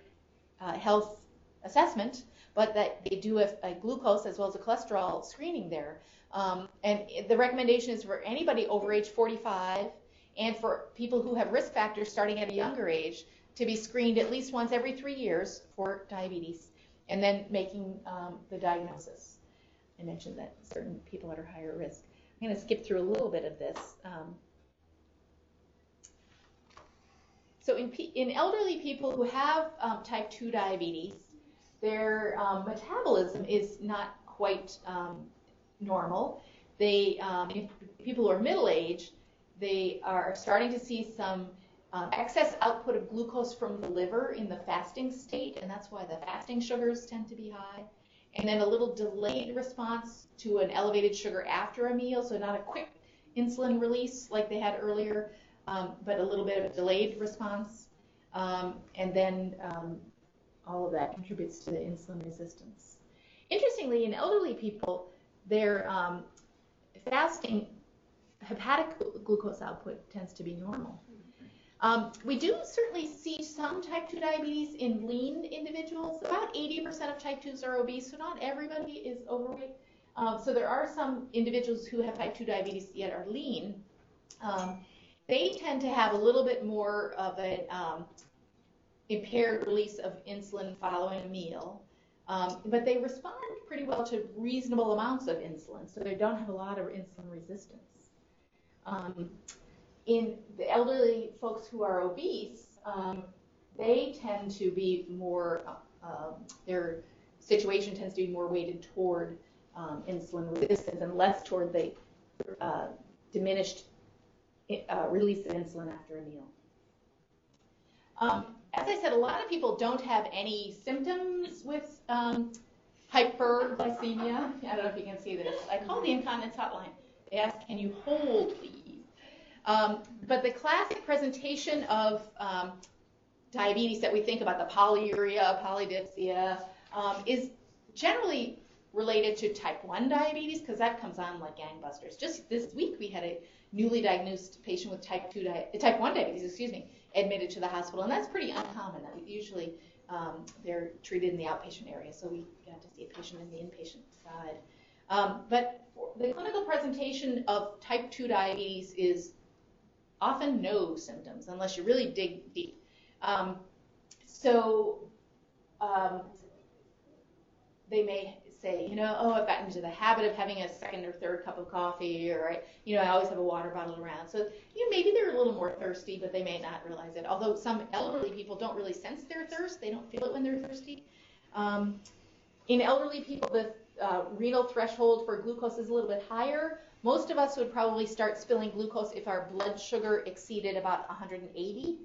uh, health assessment but that they do a, a glucose as well as a cholesterol screening there. Um, and the recommendation is for anybody over age 45 and for people who have risk factors starting at a younger age to be screened at least once every three years for diabetes and then making um, the diagnosis. I mentioned that certain people are higher risk. I'm going to skip through a little bit of this. Um, so in, in elderly people who have um, type 2 diabetes, their um, metabolism is not quite um, normal. They, um, people who are middle aged, they are starting to see some um, excess output of glucose from the liver in the fasting state, and that's why the fasting sugars tend to be high. And then a little delayed response to an elevated sugar after a meal, so not a quick insulin release like they had earlier, um, but a little bit of a delayed response. Um, and then um, all of that contributes to the insulin resistance. Interestingly, in elderly people, their um, fasting hepatic glucose output tends to be normal. Um, we do certainly see some type 2 diabetes in lean individuals. About 80% of type 2s are obese, so not everybody is overweight. Um, so there are some individuals who have type 2 diabetes yet are lean. Um, they tend to have a little bit more of a um, impaired release of insulin following a meal. Um, but they respond pretty well to reasonable amounts of insulin, so they don't have a lot of insulin resistance. Um, in the elderly folks who are obese, um, they tend to be more, their situation tends to be more weighted toward insulin resistance and less toward the uh, diminished uh, release of insulin after a meal. As I said, a lot of people don't have any symptoms with um, hyperglycemia. I don't know if you can see this. I called the incontinence hotline. They asked, can you hold, please? Um, but the classic presentation of um, diabetes that we think about, the polyuria, polydipsia, um, is generally related to type 1 diabetes because that comes on like gangbusters. Just this week we had a newly diagnosed patient with type 2 di- type 1 diabetes, excuse me, admitted to the hospital, and that's pretty uncommon. Usually um, they're treated in the outpatient area, so we got to see a patient in the inpatient side. Um, but the clinical presentation of type 2 diabetes is often no symptoms unless you really dig deep. Um, so um, they may say, you know, oh, I've gotten into the habit of having a second or third cup of coffee, or I, you know, I always have a water bottle around. So, you know, maybe they're a little more thirsty, but they may not realize it. Although some elderly people don't really sense their thirst, they don't feel it when they're thirsty. Um, in elderly people, the uh, renal threshold for glucose is a little bit higher. Most of us would probably start spilling glucose if our blood sugar exceeded about 180.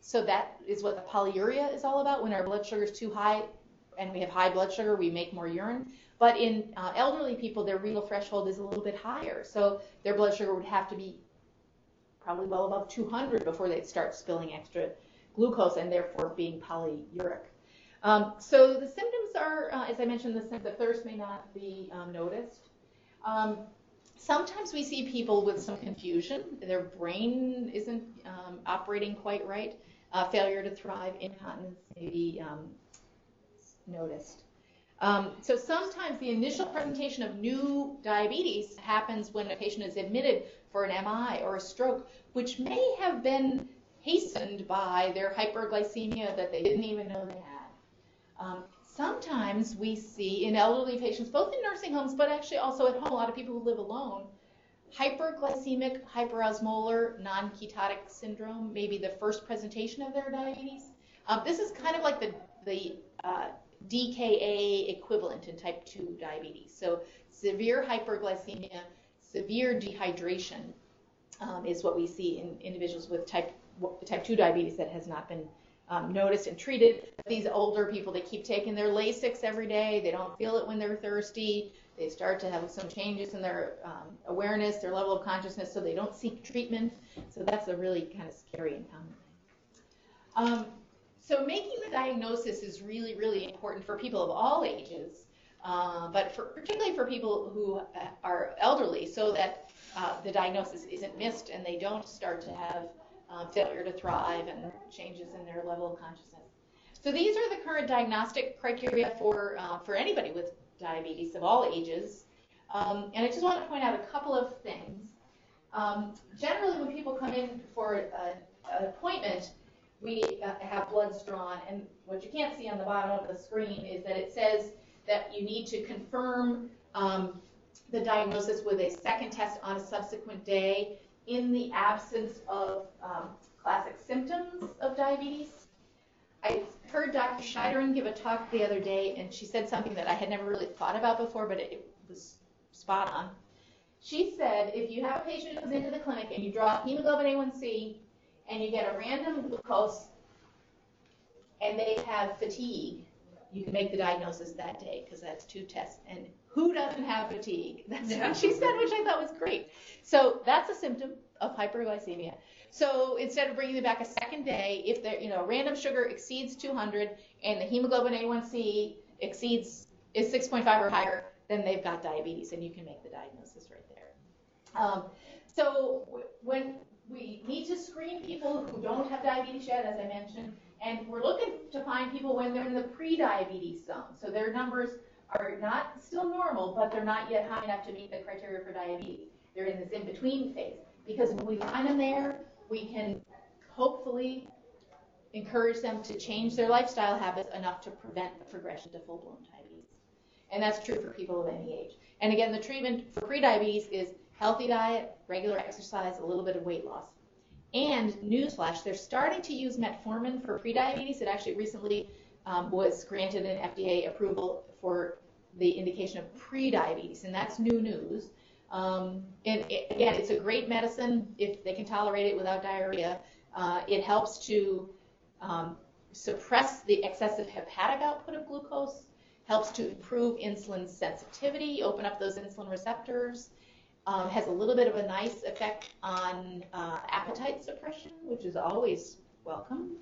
So that is what the polyuria is all about. When our blood sugar is too high and we have high blood sugar, we make more urine. But in uh, elderly people, their renal threshold is a little bit higher. So their blood sugar would have to be probably well above 200 before they'd start spilling extra glucose and therefore being polyuric. Um, so the symptoms are, uh, as I mentioned, the of thirst may not be um, noticed. Um, sometimes we see people with some confusion. Their brain isn't um, operating quite right. Uh, failure to thrive, incontinence may be um, noticed. Um, so sometimes the initial presentation of new diabetes happens when a patient is admitted for an MI or a stroke, which may have been hastened by their hyperglycemia that they didn't even know they had. Um, sometimes we see in elderly patients, both in nursing homes, but actually also at home, a lot of people who live alone, hyperglycemic, hyperosmolar, non-ketotic syndrome may be the first presentation of their diabetes. Um, this is kind of like the, the uh, DKA equivalent in type 2 diabetes. So severe hyperglycemia, severe dehydration um, is what we see in individuals with type, type 2 diabetes that has not been um, noticed and treated. These older people, they keep taking their Lasix every day. They don't feel it when they're thirsty. They start to have some changes in their um, awareness, their level of consciousness, so they don't seek treatment. So that's a really kind of scary and common thing. Um, so making the diagnosis is really, really important for people of all ages, uh, but for, particularly for people who uh, are elderly, so that uh, the diagnosis isn't missed and they don't start to have um, failure to thrive and changes in their level of consciousness. So these are the current diagnostic criteria for, uh, for anybody with diabetes of all ages. Um, and I just want to point out a couple of things. Um, generally, when people come in for a, an appointment, we uh, have bloods drawn, and what you can't see on the bottom of the screen is that it says that you need to confirm um, the diagnosis with a second test on a subsequent day in the absence of um, classic symptoms of diabetes. I heard Dr. Scheideren give a talk the other day, and she said something that I had never really thought about before, but it, was spot on. She said if you have a patient who comes into the clinic and you draw hemoglobin A1C and you get a random glucose and they have fatigue, you can make the diagnosis that day because that's two tests. And who doesn't have fatigue? [laughs] That's yeah. what she said, which I thought was great. So that's a symptom of hyperglycemia. So instead of bringing them back a second day, if their you know random sugar exceeds 200 and the hemoglobin A1C exceeds is 6.5 or higher, then they've got diabetes, and you can make the diagnosis right there. Um, so when we need to screen people who don't have diabetes yet, as I mentioned, and we're looking to find people when they're in the pre-diabetes zone. So their numbers are not still normal, but they're not yet high enough to meet the criteria for diabetes. They're in this in-between phase. Because when we find them there, we can hopefully encourage them to change their lifestyle habits enough to prevent the progression to full-blown diabetes. And that's true for people of any age. And again, the treatment for prediabetes is healthy diet, regular exercise, a little bit of weight loss. And newsflash, they're starting to use metformin for prediabetes. It actually recently um, was granted an FDA approval for the indication of prediabetes, and that's new news. Um, and it, again, it's a great medicine if they can tolerate it without diarrhea. Uh, it helps to um, suppress the excessive hepatic output of glucose, helps to improve insulin sensitivity, open up those insulin receptors, um, has a little bit of a nice effect on uh, appetite suppression, which is always welcome.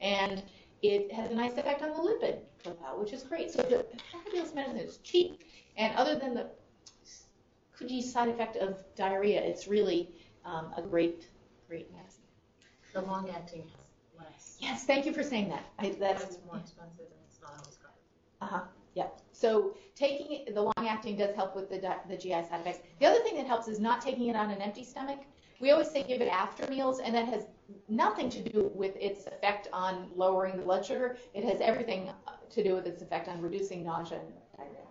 And it has a nice effect on the lipid profile, which is great. So the fabulous medicine is cheap, and other than the could side effect of diarrhea, it's really um, a great, great medicine. The long acting has less. Yes, thank you for saying that. I, that's It's more expensive and it's not always covered. Uh-huh, yep. So taking it- the long acting does help with the, the GI side effects. The other thing that helps is not taking it on an empty stomach. We always say give it after meals, and that has nothing to do with its effect on lowering the blood sugar. It has everything to do with its effect on reducing nausea and diarrhea.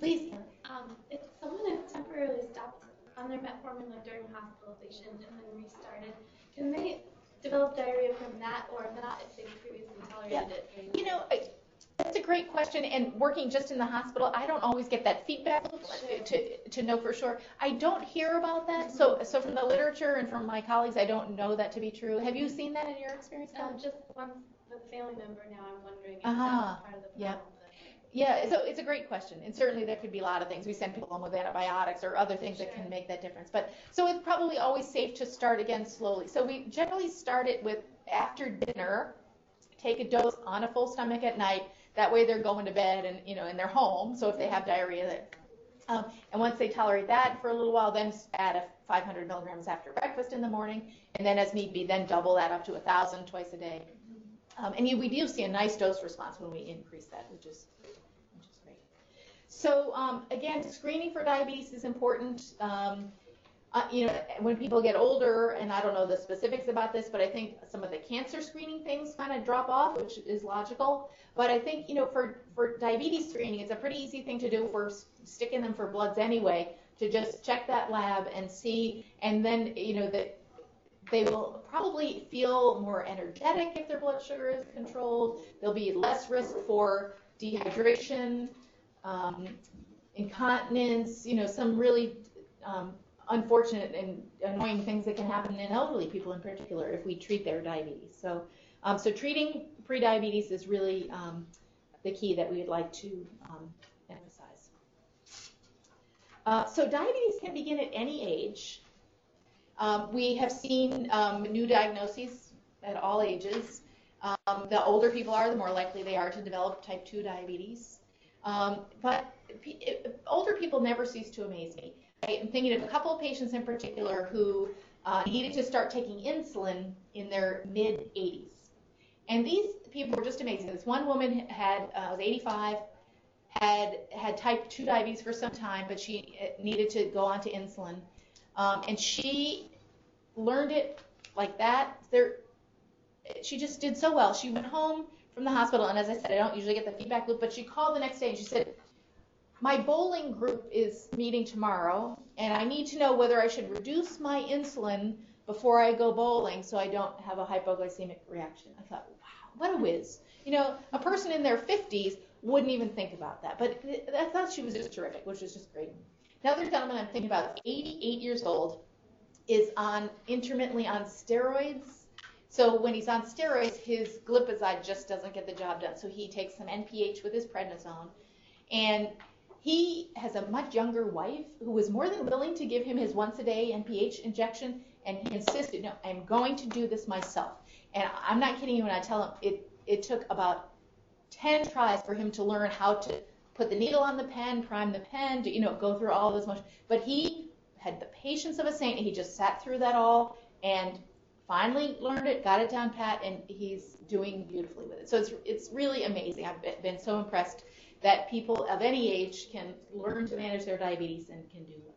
Please. Um, if someone has temporarily stopped on their metformin like during hospitalization and then restarted, can they develop diarrhea from that or not if they previously tolerated it? You know, I- that's a great question, and working just in the hospital, I don't always get that feedback to, to know for sure. I don't hear about that, so, so from the literature and from my colleagues, I don't know that to be true. Have you seen that in your experience, Um, just one family member now, I'm wondering if Uh-huh. part of the Yeah. problem. Yeah, so it's a great question, and certainly there could be a lot of things. We send people home with antibiotics or other things that can make that difference. But so it's probably always safe to start again slowly. So we generally start it with after dinner, take a dose on a full stomach at night. That way they're going to bed and you know in they're home. So if they have diarrhea, that, um, and once they tolerate that for a little while, then add a 500 milligrams after breakfast in the morning, and then as need be, then double that up to a thousand twice a day. Um, and you, we do see a nice dose response when we increase that, which is which is great. So um, again, screening for diabetes is important. Um, uh, you know, when people get older, and I don't know the specifics about this, but I think some of the cancer screening things kind of drop off, which is logical. But I think you know, for for diabetes screening, it's a pretty easy thing to do. We're sticking them for bloods anyway, to just check that lab and see, and then you know that they will probably feel more energetic if their blood sugar is controlled. There'll be less risk for dehydration, um, incontinence, you know, some really um, unfortunate and annoying things that can happen in elderly people in particular if we treat their diabetes. So, um, so treating prediabetes is really um, the key that we would like to um, emphasize. Uh, so diabetes can begin at any age. Um, we have seen um, new diagnoses at all ages. Um, the older people are, the more likely they are to develop type 2 diabetes. But older people never cease to amaze me. I am thinking of a couple of patients in particular who uh, needed to start taking insulin in their mid 80s. And these people were just amazing. This one woman had uh, was 85, had had type 2 diabetes for some time, but she uh, needed to go on to insulin. Um, and she learned it like that. There, she just did so well. She went home from the hospital, and as I said, I don't usually get the feedback loop, but she called the next day and she said, "My bowling group is meeting tomorrow, and I need to know whether I should reduce my insulin before I go bowling so I don't have a hypoglycemic reaction." I thought, "Wow, what a whiz!" You know, a person in their 50s wouldn't even think about that, but I thought she was just terrific, which was just great. Another gentleman I'm thinking about, 88 years old, is on intermittently on steroids. So when he's on steroids, his glipizide just doesn't get the job done. So he takes some NPH with his prednisone, and he has a much younger wife who was more than willing to give him his once a day NPH injection, and he insisted, no, I'm going to do this myself. And I'm not kidding you when I tell him it it took about 10 tries for him to learn how to put the needle on the pen, prime the pen, to, you know, go through all those motions. But he had the patience of a saint. He just sat through that all and finally learned it, got it down pat, and he's doing beautifully with it. So it's it's really amazing. I've been so impressed that people of any age can learn to manage their diabetes and can do well.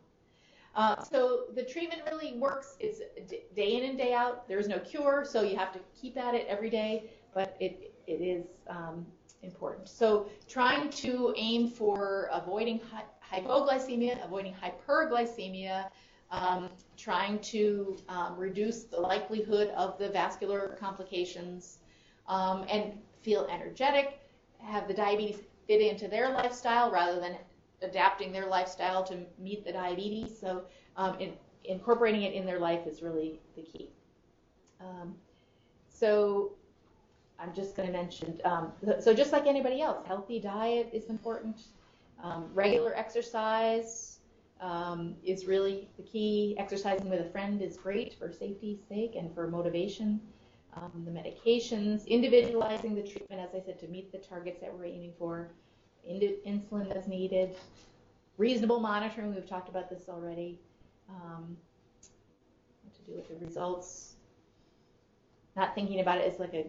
Uh, so the treatment really works. It's day in and day out. There is no cure, so you have to keep at it every day. But it it is um, important. So trying to aim for avoiding hy- hypoglycemia, avoiding hyperglycemia, um, trying to um, reduce the likelihood of the vascular complications, um, and feel energetic, have the diabetes fit into their lifestyle rather than adapting their lifestyle to meet the diabetes. So um, in, incorporating it in their life is really the key. Um, so I'm just going to mention, um, so just like anybody else, healthy diet is important. Um, regular exercise um, is really the key. Exercising with a friend is great for safety's sake and for motivation. Um, the medications, individualizing the treatment, as I said, to meet the targets that we're aiming for. Insulin as needed. Reasonable monitoring, we've talked about this already. Um, what to do with the results. Not thinking about it as like a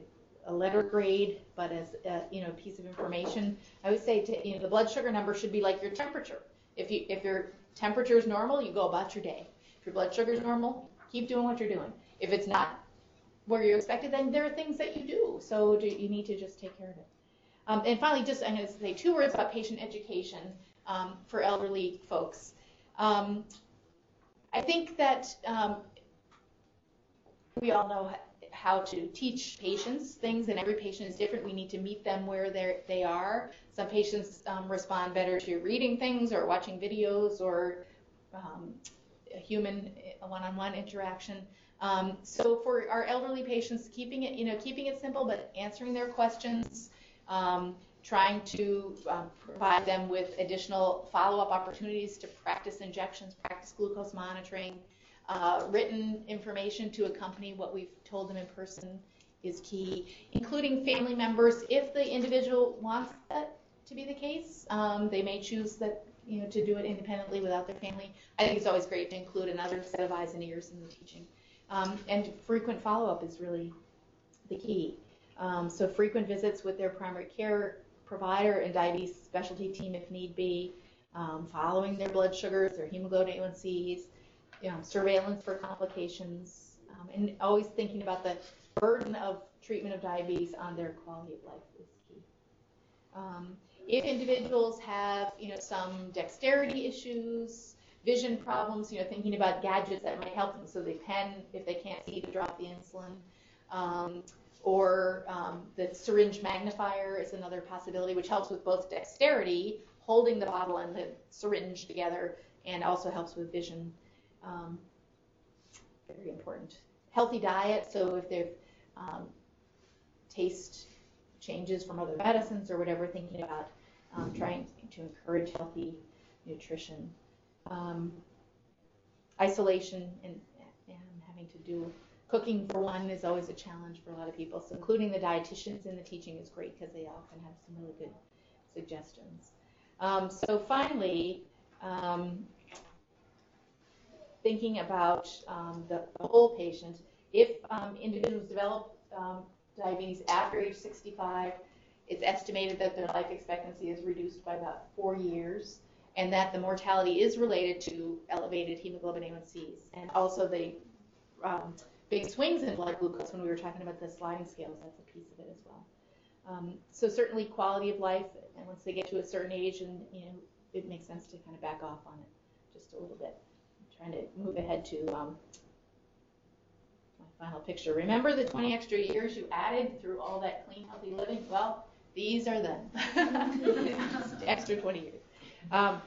a letter grade, but as a, you know, a piece of information. I would say to, you know, the blood sugar number should be like your temperature. If you, if your temperature is normal, you go about your day. If your blood sugar is normal, keep doing what you're doing. If it's not where you're expected, then there are things that you do. So do, you need to just take care of it. Um, and finally, just I'm going to say two words about patient education um, for elderly folks. Um, I think that um, we all know how to teach patients things, and every patient is different. We need to meet them where they are. Some patients um, respond better to reading things or watching videos or um, a human one-on-one interaction. Um, so for our elderly patients, keeping it you know keeping it simple, but answering their questions. Um, trying to um, provide them with additional follow-up opportunities to practice injections, practice glucose monitoring, uh, written information to accompany what we've told them in person is key, including family members. If the individual wants that to be the case, um, they may choose that you know to do it independently without their family. I think it's always great to include another set of eyes and ears in the teaching. Um, and frequent follow-up is really the key. Um, so frequent visits with their primary care provider and diabetes specialty team if need be, um, following their blood sugars, their hemoglobin A1Cs, you know, surveillance for complications, um, and always thinking about the burden of treatment of diabetes on their quality of life is key. Um, if individuals have, you know, some dexterity issues, vision problems, you know, thinking about gadgets that might help them so they can, if they can't see, to drop the insulin. Um, or um, the syringe magnifier is another possibility, which helps with both dexterity, holding the bottle and the syringe together, and also helps with vision um, very important. Healthy diet, so if there's um, taste changes from other medicines or whatever, thinking about um, trying to encourage healthy nutrition. Um, isolation and, and having to do cooking for one is always a challenge for a lot of people. So including the dietitians in the teaching is great because they often have some really good suggestions. Um, so finally, um, thinking about um, the, the, whole patient. If um, individuals develop um, diabetes after age 65, it's estimated that their life expectancy is reduced by about four years, and that the mortality is related to elevated hemoglobin A1Cs, and also the um, big swings in blood glucose when we were talking about the sliding scales. That's a piece of it as well. Um, so certainly quality of life, and once they get to a certain age, and you know, it makes sense to kind of back off on it just a little bit trying to move ahead to um, my final picture. Remember the 20 extra years you added through all that clean, healthy living? Well, these are them. [laughs] extra 20 years. Um,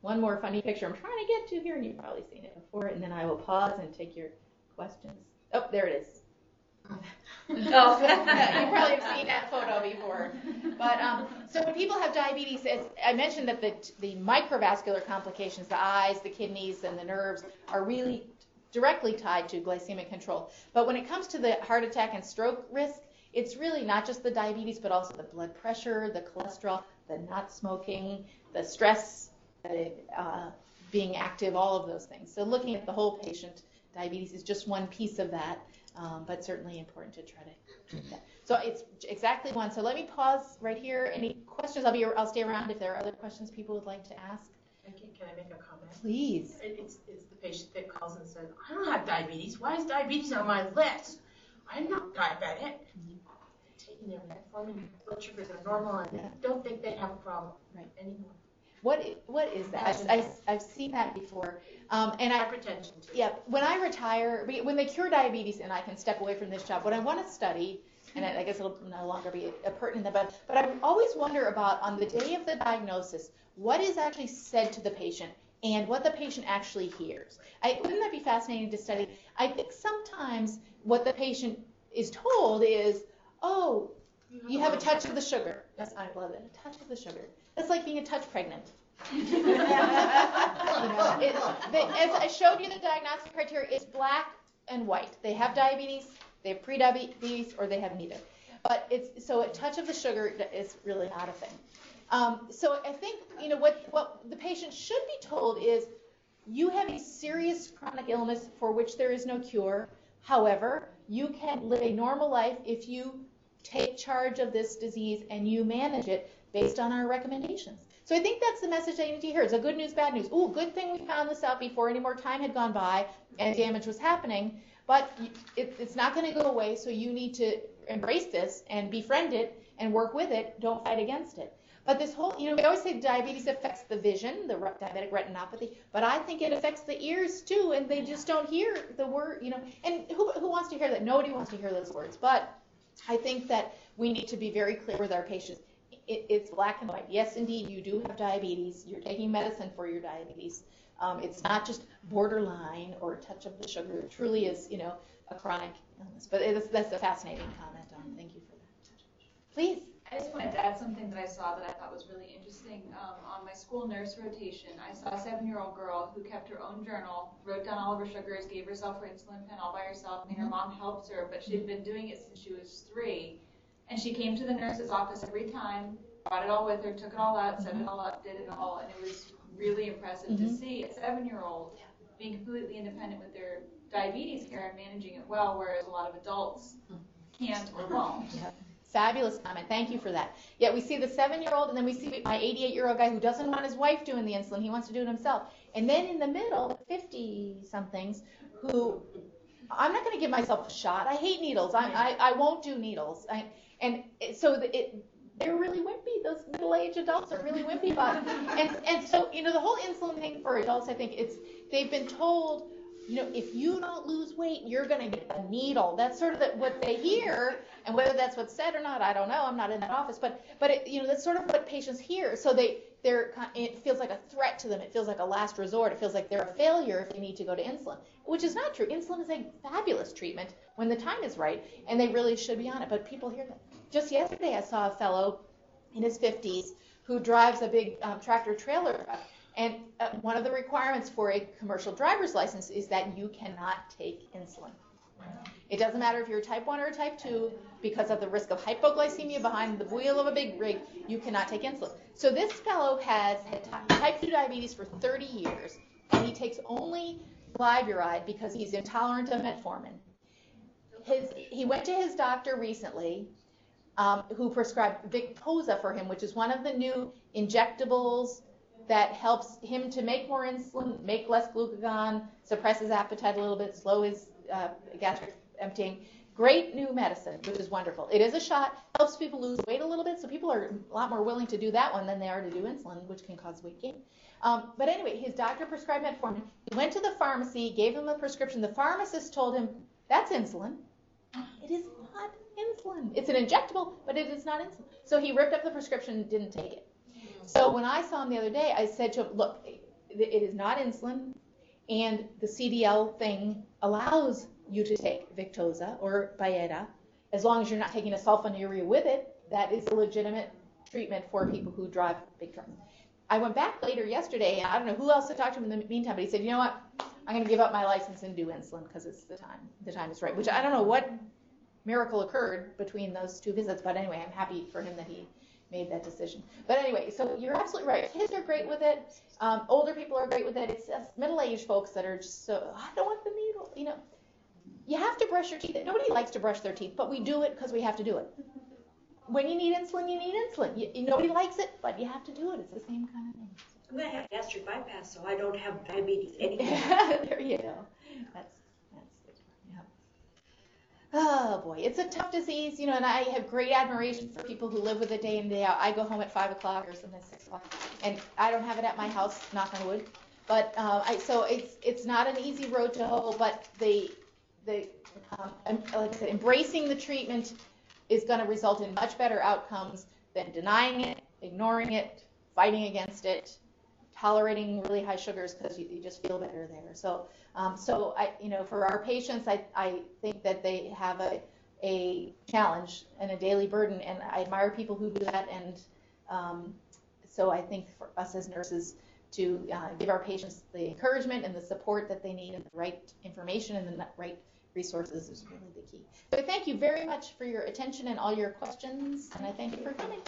one more funny picture I'm trying to get to here, and you've probably seen it before, and then I will pause and take your questions. Oh, there it is [laughs] oh, [laughs] you probably have seen that photo before. But um, so when people have diabetes, I mentioned that the the microvascular complications, the eyes, the kidneys, and the nerves, are really directly tied to glycemic control. But when it comes to the heart attack and stroke risk, it's really not just the diabetes, but also the blood pressure, the cholesterol, the not smoking, the stress, uh, being active, all of those things. So looking at the whole patient, diabetes is just one piece of that um, but certainly important to try to do that. So it's exactly one. So let me pause right here. Any questions? I'll be I'll stay around if there are other questions people would like to ask. Can, can I make a comment? Please. It's, it's the patient that calls and says, I don't have diabetes. Why is diabetes on my list? I'm not diabetic. Taking their metformin, blood sugars are normal, and yeah. don't think they have a problem right. anymore. What what is that? I've, I've, I've seen that before. Um, and I hypertension. Too. Yeah. When I retire, when they cure diabetes and I can step away from this job, what I want to study, and I guess it'll no longer be pertinent, but but I always wonder about on the day of the diagnosis, what is actually said to the patient and what the patient actually hears. I, wouldn't that be fascinating to study? I think sometimes what the patient is told is, oh, you have a touch of the sugar. Yes, I love it. A touch of the sugar. It's like being a touch pregnant. [laughs] you know, it, as I showed you the diagnostic criteria, it's black and white. They have diabetes, they have pre-diabetes, or they have neither. But it's so a touch of the sugar is really not a thing. Um, so I think you know what what the patient should be told is you have a serious chronic illness for which there is no cure. However, you can live a normal life if you take charge of this disease and you manage it based on our recommendations. So I think that's the message that you need to hear. It's a good news, bad news. Ooh, good thing we found this out before any more time had gone by and damage was happening. But it, it's not going to go away, so you need to embrace this and befriend it and work with it. Don't fight against it. But this whole, you know, we always say diabetes affects the vision, the diabetic retinopathy, but I think it affects the ears too, and they just don't hear the word, you know. And who, who wants to hear that? Nobody wants to hear those words. But I think that we need to be very clear with our patients. It, it's black and white. Yes, indeed, you do have diabetes. You're taking medicine for your diabetes. Um, it's not just borderline or a touch of the sugar. It truly is, you know, a chronic illness. But that's a fascinating comment. Um, thank you for that. Please. I just wanted to add something that I saw that I thought was really interesting. Um, on my school nurse rotation, I saw a seven-year-old girl who kept her own journal, wrote down all of her sugars, gave herself her insulin pen all by herself. I mean, her mom helped her, but she'd been doing it since she was three. And she came to the nurse's office every time, brought it all with her, took it all out, set it all up, did it all, and it was really impressive to Mhm. see a seven-year-old being completely independent with their diabetes care and managing it well, whereas a lot of adults can't or won't. Fabulous comment. Thank you for that. Yeah, we see the seven-year-old, and then we see my 88-year-old guy who doesn't want his wife doing the insulin. He wants to do it himself. And then in the middle, 50-somethings who I'm not going to give myself a shot. I hate needles. I, I, I won't do needles. I, and so it, they're really wimpy. Those middle-aged adults are really wimpy about it. And, and so, you know, the whole insulin thing for adults, I think it's, they've been told, you know, if you don't lose weight, you're going to get a needle. That's sort of the, what they hear, and whether that's what's said or not, I don't know. I'm not in that office, but but it, you know, that's sort of what patients hear. So they they're it feels like a threat to them. It feels like a last resort. It feels like they're a failure if they need to go to insulin, which is not true. Insulin is a fabulous treatment when the time is right, and they really should be on it. But people hear that. Just yesterday, I saw a fellow in his 50s who drives a big um, tractor trailer truck. And uh, one of the requirements for a commercial driver's license is that you cannot take insulin. It doesn't matter if you're a type 1 or a type 2, because of the risk of hypoglycemia behind the wheel of a big rig, you cannot take insulin. So this fellow has had type 2 diabetes for 30 years, and he takes only glyburide because he's intolerant of metformin. His, he went to his doctor recently, um, who prescribed Victoza for him, which is one of the new injectables that helps him to make more insulin, make less glucagon, suppress his appetite a little bit, slow his uh, gastric emptying. Great new medicine, which is wonderful. It is a shot, helps people lose weight a little bit, so people are a lot more willing to do that one than they are to do insulin, which can cause weight gain. Um, but anyway, his doctor prescribed metformin. He went to the pharmacy, gave him a prescription. The pharmacist told him, that's insulin. It is not insulin. It's an injectable, but it is not insulin. So he ripped up the prescription and didn't take it. So when I saw him the other day, I said to him, look, it is not insulin, and the CDL thing allows you to take Victoza or Byetta, as long as you're not taking a sulfonylurea with it. That is a legitimate treatment for people who drive big trucks. I went back later yesterday, and I don't know who else to talk to him in the meantime, but he said, you know what? I'm going to give up my license and do insulin because it's the time. The time is right. Which I don't know what miracle occurred between those two visits, but anyway, I'm happy for him that he made that decision. But anyway, so you're absolutely right. Kids are great with it. Um, older people are great with it. It's us middle-aged folks that are just so I don't want the needle. You know, you have to brush your teeth. Nobody likes to brush their teeth, but we do it because we have to do it. When you need insulin, you need insulin. You, nobody likes it, but you have to do it. It's the same kind of thing. I'm gonna have gastric bypass, so I don't have diabetes anymore. [laughs] there you go. That's. Oh boy, it's a tough disease, you know, and I have great admiration for people who live with it day in and day out. I go home at five o'clock or sometimes six o'clock, and I don't have it at my house, knock on wood. But uh, I, so it's it's not an easy road to hoe, but the the um, like I said, embracing the treatment is going to result in much better outcomes than denying it, ignoring it, fighting against it, tolerating really high sugars because you, you, just feel better there. So, um, so I, you know, for our patients, I, I think that they have a, a challenge and a daily burden, and I admire people who do that. And um, so I think for us as nurses to uh, give our patients the encouragement and the support that they need and the right information and the right resources is really the key. So thank you very much for your attention and all your questions, and I thank you for coming.